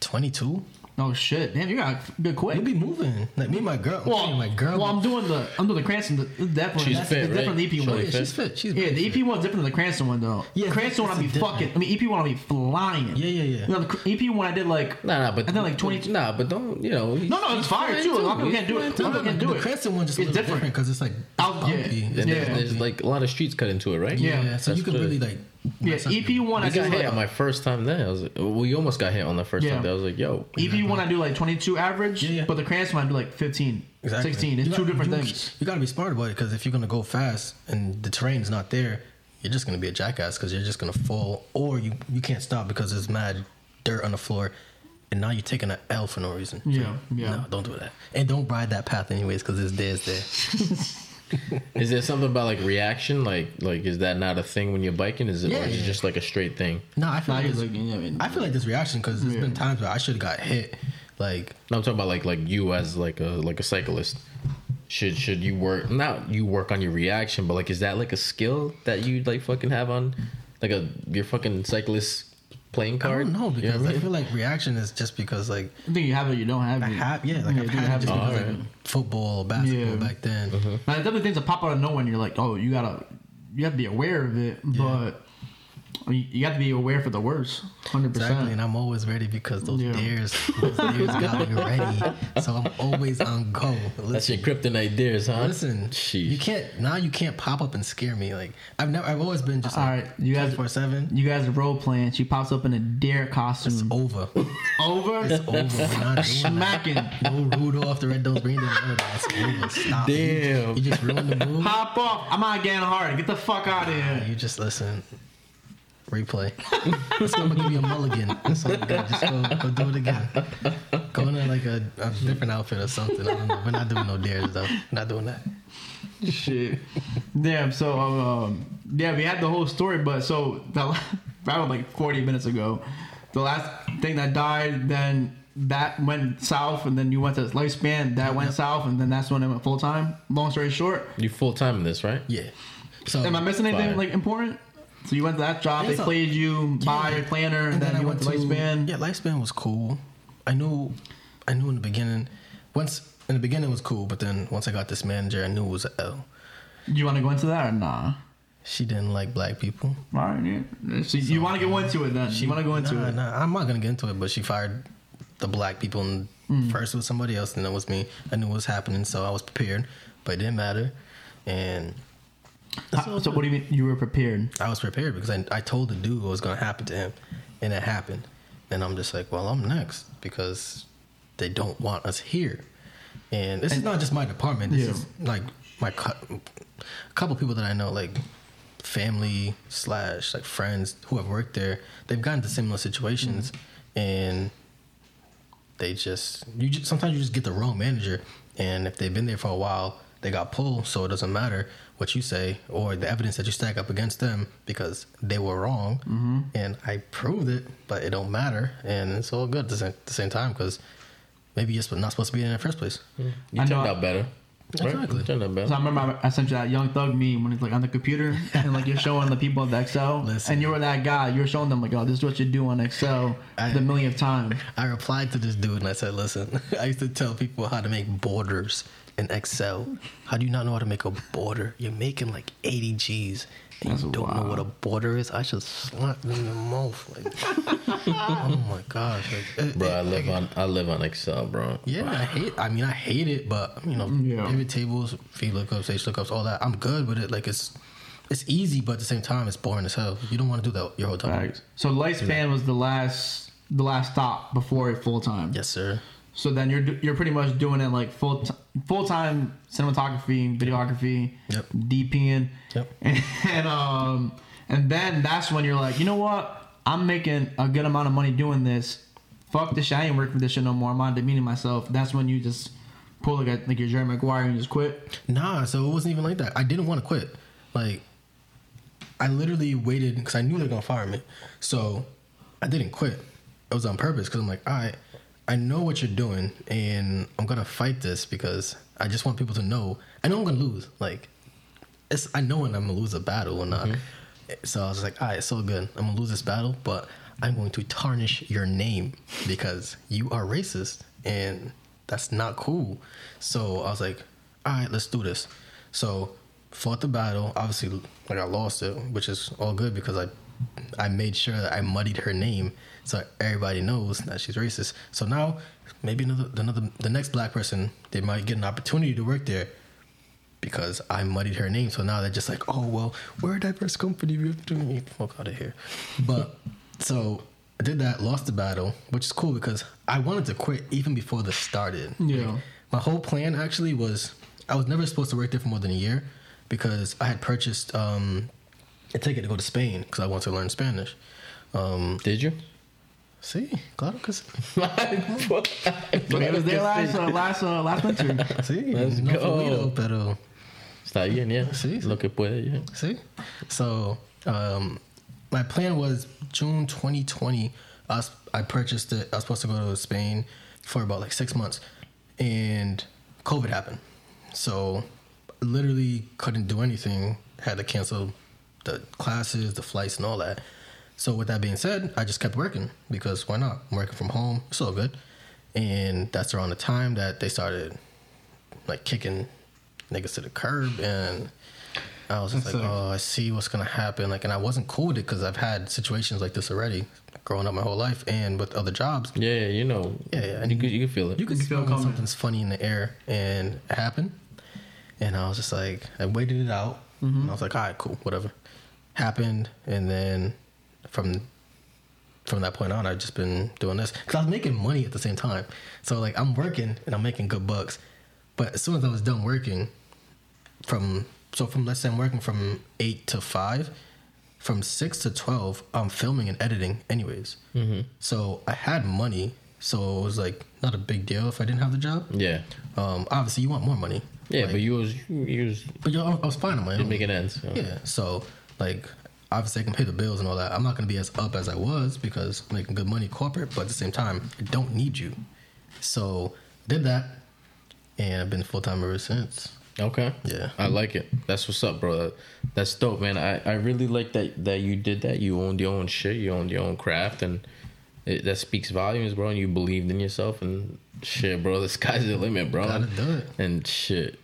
22. Oh shit! Damn, you got good quick. We be moving. Like me and my girl. Well, me and my girl. well, I'm doing the I'm doing the Cranston. The, it's definitely She's that's, fit, it's different right? than the EP Shorty one. yeah, she's fit. She's Yeah, fit. the EP one's different than the Cranston one though. Yeah, Cranston one I be different. fucking. I mean, EP one I be flying. Yeah, yeah, yeah. You know, the EP one I did like. Nah, nah, but I did like 22. Nah, but don't you know? No, no, it's fire too. A lot of people can't do it. A lot of people can't do the it. Cranston one just It's different. different because it's like I'll- bumpy. yeah. It's And Yeah. there's, there's like a lot of streets cut into it, right? yeah, Yeah, so you can really like. Yeah, mess up EP your- one I I got hit like on my first time there. I was like, well, we almost got hit on the first Yeah. time. There. I was like, yo, EP one I do like 22 average, Yeah, yeah. but the Cranston one I do like 15, Exactly. 16. It's You two got- different you, things. You got to be smart about it because if you're gonna go fast and the terrain is not there, you're just gonna be a jackass because you're just gonna fall, or you you can't stop because there's mad dirt on the floor, and now you're taking an L for no reason. Yeah, yeah. No, don't do that, and don't ride that path anyways because it's there's there. [LAUGHS] is there something about like reaction? Like, like is that not a thing when you're biking? Is it, Yeah, or is it just like a straight thing? No, I feel Nah, like you're it's- looking, I mean- I feel like this reaction because there's Yeah. been times where I should have got hit, like No, I'm talking about like like you as like a like a cyclist. Should should you work not you work on your reaction, but like is that like a skill that you like fucking have on like a your fucking cyclist playing I card? don't You because what I I feel like reaction is just because like I think you have it, you don't have it. I have yeah like Yeah, I've you had have it just because Oh, like football basketball Yeah. back then. Mm-hmm. Now, there's definitely things that pop out of nowhere, and you're like, oh, you gotta, you have to be aware of it, but you, you got to be aware for the worst, hundred Exactly, percent. and I'm always ready because those Yeah. dares, those dares got me ready. So I'm always on go. That's your kryptonite dares, huh? listen. Sheesh. You can't now. You can't pop up and scare me. Like I've never. I've always been just All like right, you guys, four seven. you guys are role playing. She pops up in a dare costume. It's over. [LAUGHS] over, It's over. We're not smacking. No Rudolph the Red Nose Reindeer. None of that. It's over. Stop. Damn. You, you just ruined the move. Hop off! I'm not getting hard. Get the fuck out of here. You just listen. Replay. [LAUGHS] so I'm gonna give you a mulligan. That's all you got. Just go, go do it again. Go in like a, a different outfit or something. I don't know. We're not doing no dares though. Not doing that. Shit. Damn. So, um, yeah, we had the whole story, but so [LAUGHS] that la- about like 40 minutes ago, the last thing that died, then that went south, and then you went to lifespan. That went south, and then that's when it went full time. Long story short, You full time in this, right? Yeah. So am I missing anything Fire. like important? So you went to that job, they played you, by your planner, and, then, you went to lifespan. Yeah, lifespan was cool. I knew, I knew in the beginning. Once in the beginning it was cool, but then once I got this manager, I knew it was a L. Do you want to go into that or nah? She didn't like black people. All right, yeah. So you want to go into it then? you want to go into nah, it? Nah, I'm not gonna get into it, but she fired the black people. And Mm. First it was somebody else, and then it was me. I knew what was happening, so I was prepared, but it didn't matter. And Uh, How- so what do you mean you were prepared? I was prepared because I, I told the dude what was going to happen to him, and it happened. And I'm just like, well, I'm next because they don't want us here. And this is not just my department. This Yeah. is like my cou- a couple people that I know, like family slash like friends who have worked there. They've gotten to similar situations, mm-hmm. and they just you just sometimes you just get the wrong manager, and if they've been there for a while, they got pulled. So it doesn't matter what you say or the evidence that you stack up against them because they were wrong, Mm-hmm. and I proved it, but it don't matter, and it's all good at the same, at the same time because maybe you're not supposed to be in the first place. You I turned know- out better. Right? Exactly. You turned out So better. I remember I I sent you that Young Thug meme when it's like on the computer and like you're showing the people the Excel [LAUGHS] Listen. and you were that guy. You're showing them like, oh, this is what you do on Excel I- the millionth time. I replied to this dude and I said, "Listen, [LAUGHS] I used to tell people how to make borders in Excel. How do you not know how to make a border? You're making like 80 G's and That's you don't know what a border is. I should slap you in the mouth. Like, [LAUGHS] oh my gosh, like, uh, Bro, it- I uh, live on I live on Excel, bro. Yeah, I hate. I mean, I hate it, but you know, Yeah. pivot tables, V lookups, H lookups, all that. I'm good with it. Like it's, it's easy, but at the same time, it's boring as hell. You don't want to do that your whole time. Right. So Lifespan was the last the last stop before it full time. Yes, sir. So then you're you're pretty much doing it like full t- full time cinematography, videography, Yep. DPing, Yep. and, [LAUGHS] and um and then that's when you're like, you know what? I'm making a good amount of money doing this. Fuck this shit. I ain't working for this shit no more. I'm not demeaning myself. That's when you just pull like a, like your Jerry Maguire and just quit. Nah, so it wasn't even like that. I didn't want to quit. Like, I literally waited because I knew they were gonna fire me. So I didn't quit. It was on purpose because I'm like, all right, I know what you're doing, and I'm gonna fight this because I just want people to know. I know I'm gonna lose. Like, it's I know when I'm gonna lose a battle or not. Mm-hmm. So I was like, all right, so good. I'm gonna lose this battle, but I'm going to tarnish your name because you are racist and that's not cool. So I was like, all right, let's do this. So fought the battle. Obviously, like I lost it, which is all good because I I made sure that I muddied her name so everybody knows that she's racist. So now maybe another another the next black person they might get an opportunity to work there because I muddied her name. So now they're just like, oh well, we're a diverse company. We have to get the fuck out of here. But so I did that, lost the battle, which is cool because I wanted to quit even before this started. Yeah. My whole plan actually was I was never supposed to work there for more than a year because I had purchased um, a ticket to go to Spain because I wanted to learn Spanish. Um, Did you? See, claro que sí. But it was there last uh, last uh, winter. Sí, Let's no go. fluido, pero Está bien, yeah. Sí, sí. Lo que puede, yeah. See? So, um, my plan was June 2020. I, was, I purchased it. I was supposed to go to Spain for about like six months, and COVID happened. So, literally couldn't do anything. Had to cancel the classes, the flights, and all that. So, with that being said, I just kept working because why not? I'm working from home. It's all good. And that's around the time that they started like kicking niggas to the curb and I was just That's like, sick. oh, I see what's gonna happen. Like, and I wasn't cool with it because I've had situations like this already, growing up my whole life, and with other jobs. Yeah, yeah, you know. Yeah, yeah, and You can, you can feel it. You can feel when something's funny in the air, and it happened. And I was just like, I waited it out. Mm-hmm. And I was like, all right, cool, whatever. Happened, and then from from that point on, I've just been doing this because I was making money at the same time. So like, I'm working and I'm making good bucks. But as soon as I was done working, from so from let's say I'm working from eight to five, from six to twelve, I'm filming and editing anyways. Mm-hmm. So I had money, so it was like not a big deal if I didn't have the job. Yeah. Um, obviously you want more money. Yeah, Like, but you was you was but yo, I was fine on my you're own. making ends. Yeah, so like obviously I can pay the bills and all that. I'm not gonna be as up as I was because I'm making good money corporate, but at the same time, I don't need you. So did that, and I've been full time ever since. Okay. Yeah. I like it. That's what's up, bro. That's dope, man. I, I really like that that you did that. You owned your own shit. You owned your own craft, and it, that speaks volumes, bro. And you believed in yourself, and shit, bro. [LAUGHS] The sky's the limit, bro. Gotta do it. And shit,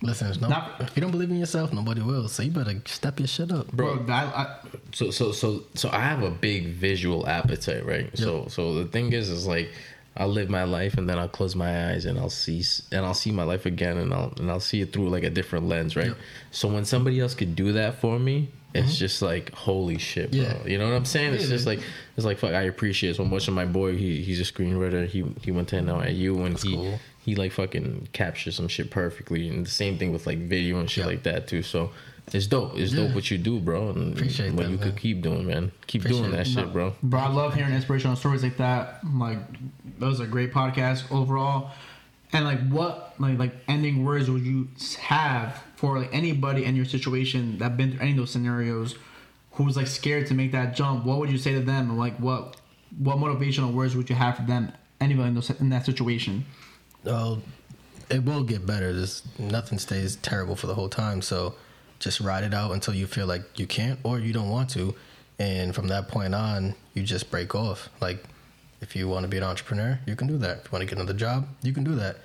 Listen, no, Not- if you don't believe in yourself, nobody will. So you better step your shit up. Bro, that, I, so so so so I have a big visual appetite, right? So so the thing is, is like I'll live my life and then I'll close my eyes and I'll see and I'll see my life again and I'll and I'll see it through like a different lens, right? So when somebody else could do that for me, it's mm-hmm. just like holy shit, bro. Yeah. You know what I'm saying? It's Yeah, just dude. like it's like fuck. I appreciate it so much. And my boy, he he's a screenwriter. He he went to NYU and he cool. He like fucking captures some shit perfectly. And the same thing with like video and shit Yeah. like that too. So. It's dope. It's Yeah. dope what you do, bro. And Appreciate what that, you man. could keep doing, man. Keep doing that it. shit, bro. Bro, I love hearing inspirational stories like that. Like, those are great podcasts overall. And like, what like like ending words would you have for like anybody in your situation that been through any of those scenarios, who's like scared to make that jump? What would you say to them? Like, what what motivational words would you have for them? Anybody in, those, in that situation? Well, it will get better. There's nothing stays terrible for the whole time. So just ride it out until you feel like you can't or you don't want to. And from that point on, you just break off. Like if you want to be an entrepreneur, you can do that. If you want to get another job, you can do that.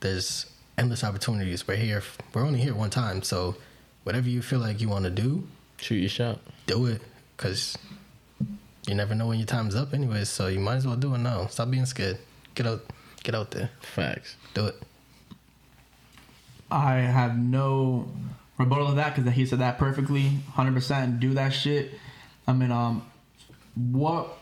There's endless opportunities. We're here. We're only here one time. So whatever you feel like you want to do, Shoot your shot. do it. Cause you never know when your time's up, anyways. So you might as well do it now. Stop being scared. Get out. Get out there. Facts. Do it. I have no rebuttal of that because he said that perfectly, hundred percent. Do that shit. I mean, um, what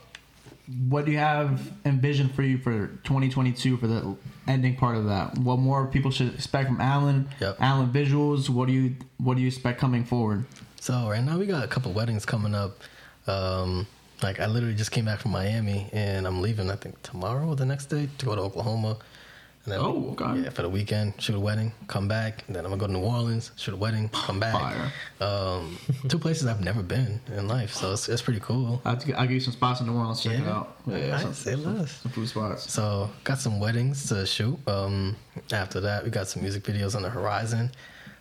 what do you have envisioned for you for 2022 for the ending part of that? What more people should expect from Alain? Yep. Alain visuals. What do you what do you expect coming forward? So right now we got a couple weddings coming up. Um, like I literally just came back from Miami and I'm leaving I think tomorrow or the next day to go to Oklahoma. And then, Oh, okay. Yeah, for the weekend, shoot a wedding, come back, and then I'm gonna go to New Orleans, shoot a wedding, [SIGHS] come back. Fire. Um, [LAUGHS] two places I've never been in life, so it's, it's pretty cool. I'll, I'll give you some spots in New Orleans. Check it Yeah. out. Some, say some, less. some food spots. So got some weddings to shoot. Um, after that, we got some music videos on the horizon.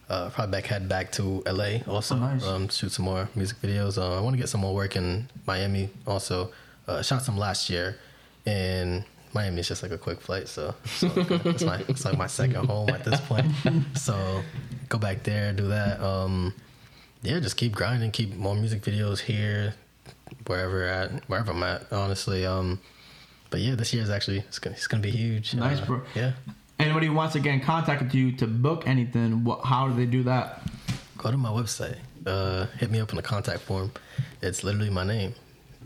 Uh, probably back head back to LA also. Oh, nice. Um, shoot some more music videos. Uh, I want to get some more work in Miami also. Uh, shot some last year, and Miami is just like a quick flight, so, so it's my it's like my second home at this point. [LAUGHS] So go back there, do that. Um, yeah, just keep grinding, keep more music videos here, wherever at wherever I'm at. Honestly, um, but yeah, this year is actually it's gonna it's gonna be huge. Nice, Uh, bro. Yeah, Anybody wants to get in contact with you to book anything, what, how do they do that? go to my website. Uh, hit me up in the contact form. It's literally my name,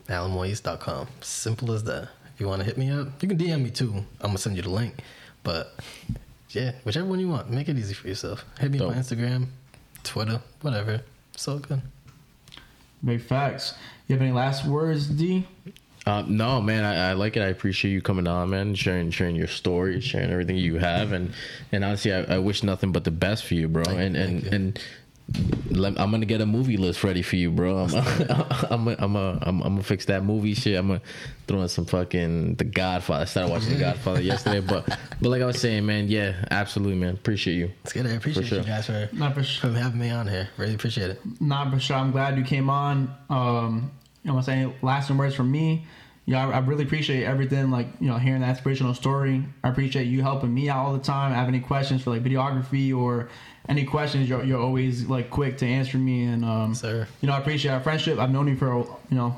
alainmoise.com. Simple as that. If you want to hit me up, you can DM me too. I'm gonna send you the link. But yeah, whichever one you want, make it easy for yourself. Hit me up on Instagram, Twitter, whatever. So good. Big facts. You have any last words, D? Uh, no, man, I, I like it. I appreciate you coming on, man, sharing sharing your story, sharing everything you have, and and honestly, I, I wish nothing but the best for you, bro. Thank you, and and thank you. and let, I'm gonna get a movie list ready for you, bro. I'm [LAUGHS] I'm a, I'm a, I'm, I'm gonna fix that movie shit. I'm gonna throw in some fucking The Godfather. I started watching The [LAUGHS] Godfather yesterday, but but like I was saying, man, yeah, absolutely, man, appreciate you. It's good. I appreciate sure. you guys for, Not for sure. for having me on here. Really appreciate it. Nah, for sure. I'm glad you came on. Um, you know, I'm saying lasting words from me. Yeah, I, I really appreciate everything. Like you know, hearing that inspirational story. I appreciate you helping me out all the time. I have any questions for like videography or any questions, you're, you're always like quick to answer me. And um, Sir. you know, I appreciate our friendship. I've known you for you know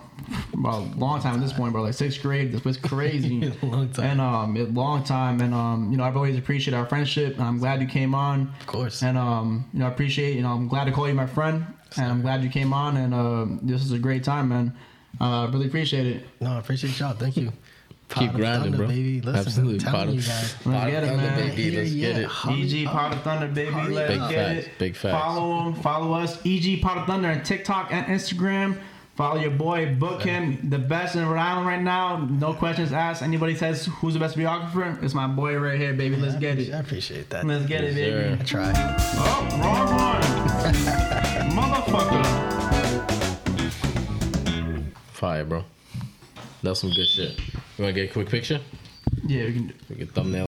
about a long time at this point, bro. Like sixth grade. This was crazy. [LAUGHS] Long time. And um, a long time. And um, you know, I've always appreciated our friendship. And I'm glad you came on. Of course. And um, you know, I appreciate. You know, I'm glad to call you my friend, and I'm glad you came on. And uh, this is a great time, man. Uh, really appreciate it. No, I appreciate y'all. Thank you. [LAUGHS] Keep Pot of grinding, Thunder, bro. Baby. Listen, Absolutely, I'm pot of- you guys. Let's Pot get it, Thunder, man. baby. Let's get it. EG. Pod of Thunder, baby. Let's Big get facts, it. big facts. Follow him. Follow us. EG Pod of Thunder on TikTok and Instagram. Follow your boy. Book him. The best in Rhode Island right now. No questions asked. Anybody says who's the best videographer? It's my boy right here, baby. Let's get it. I appreciate that. Let's get it, Yes, baby. sir. I try. Oh, wrong one. [LAUGHS] Motherfucker. Fire, bro. That's some good shit. You wanna get a quick picture? Yeah, we can. We can thumbnail.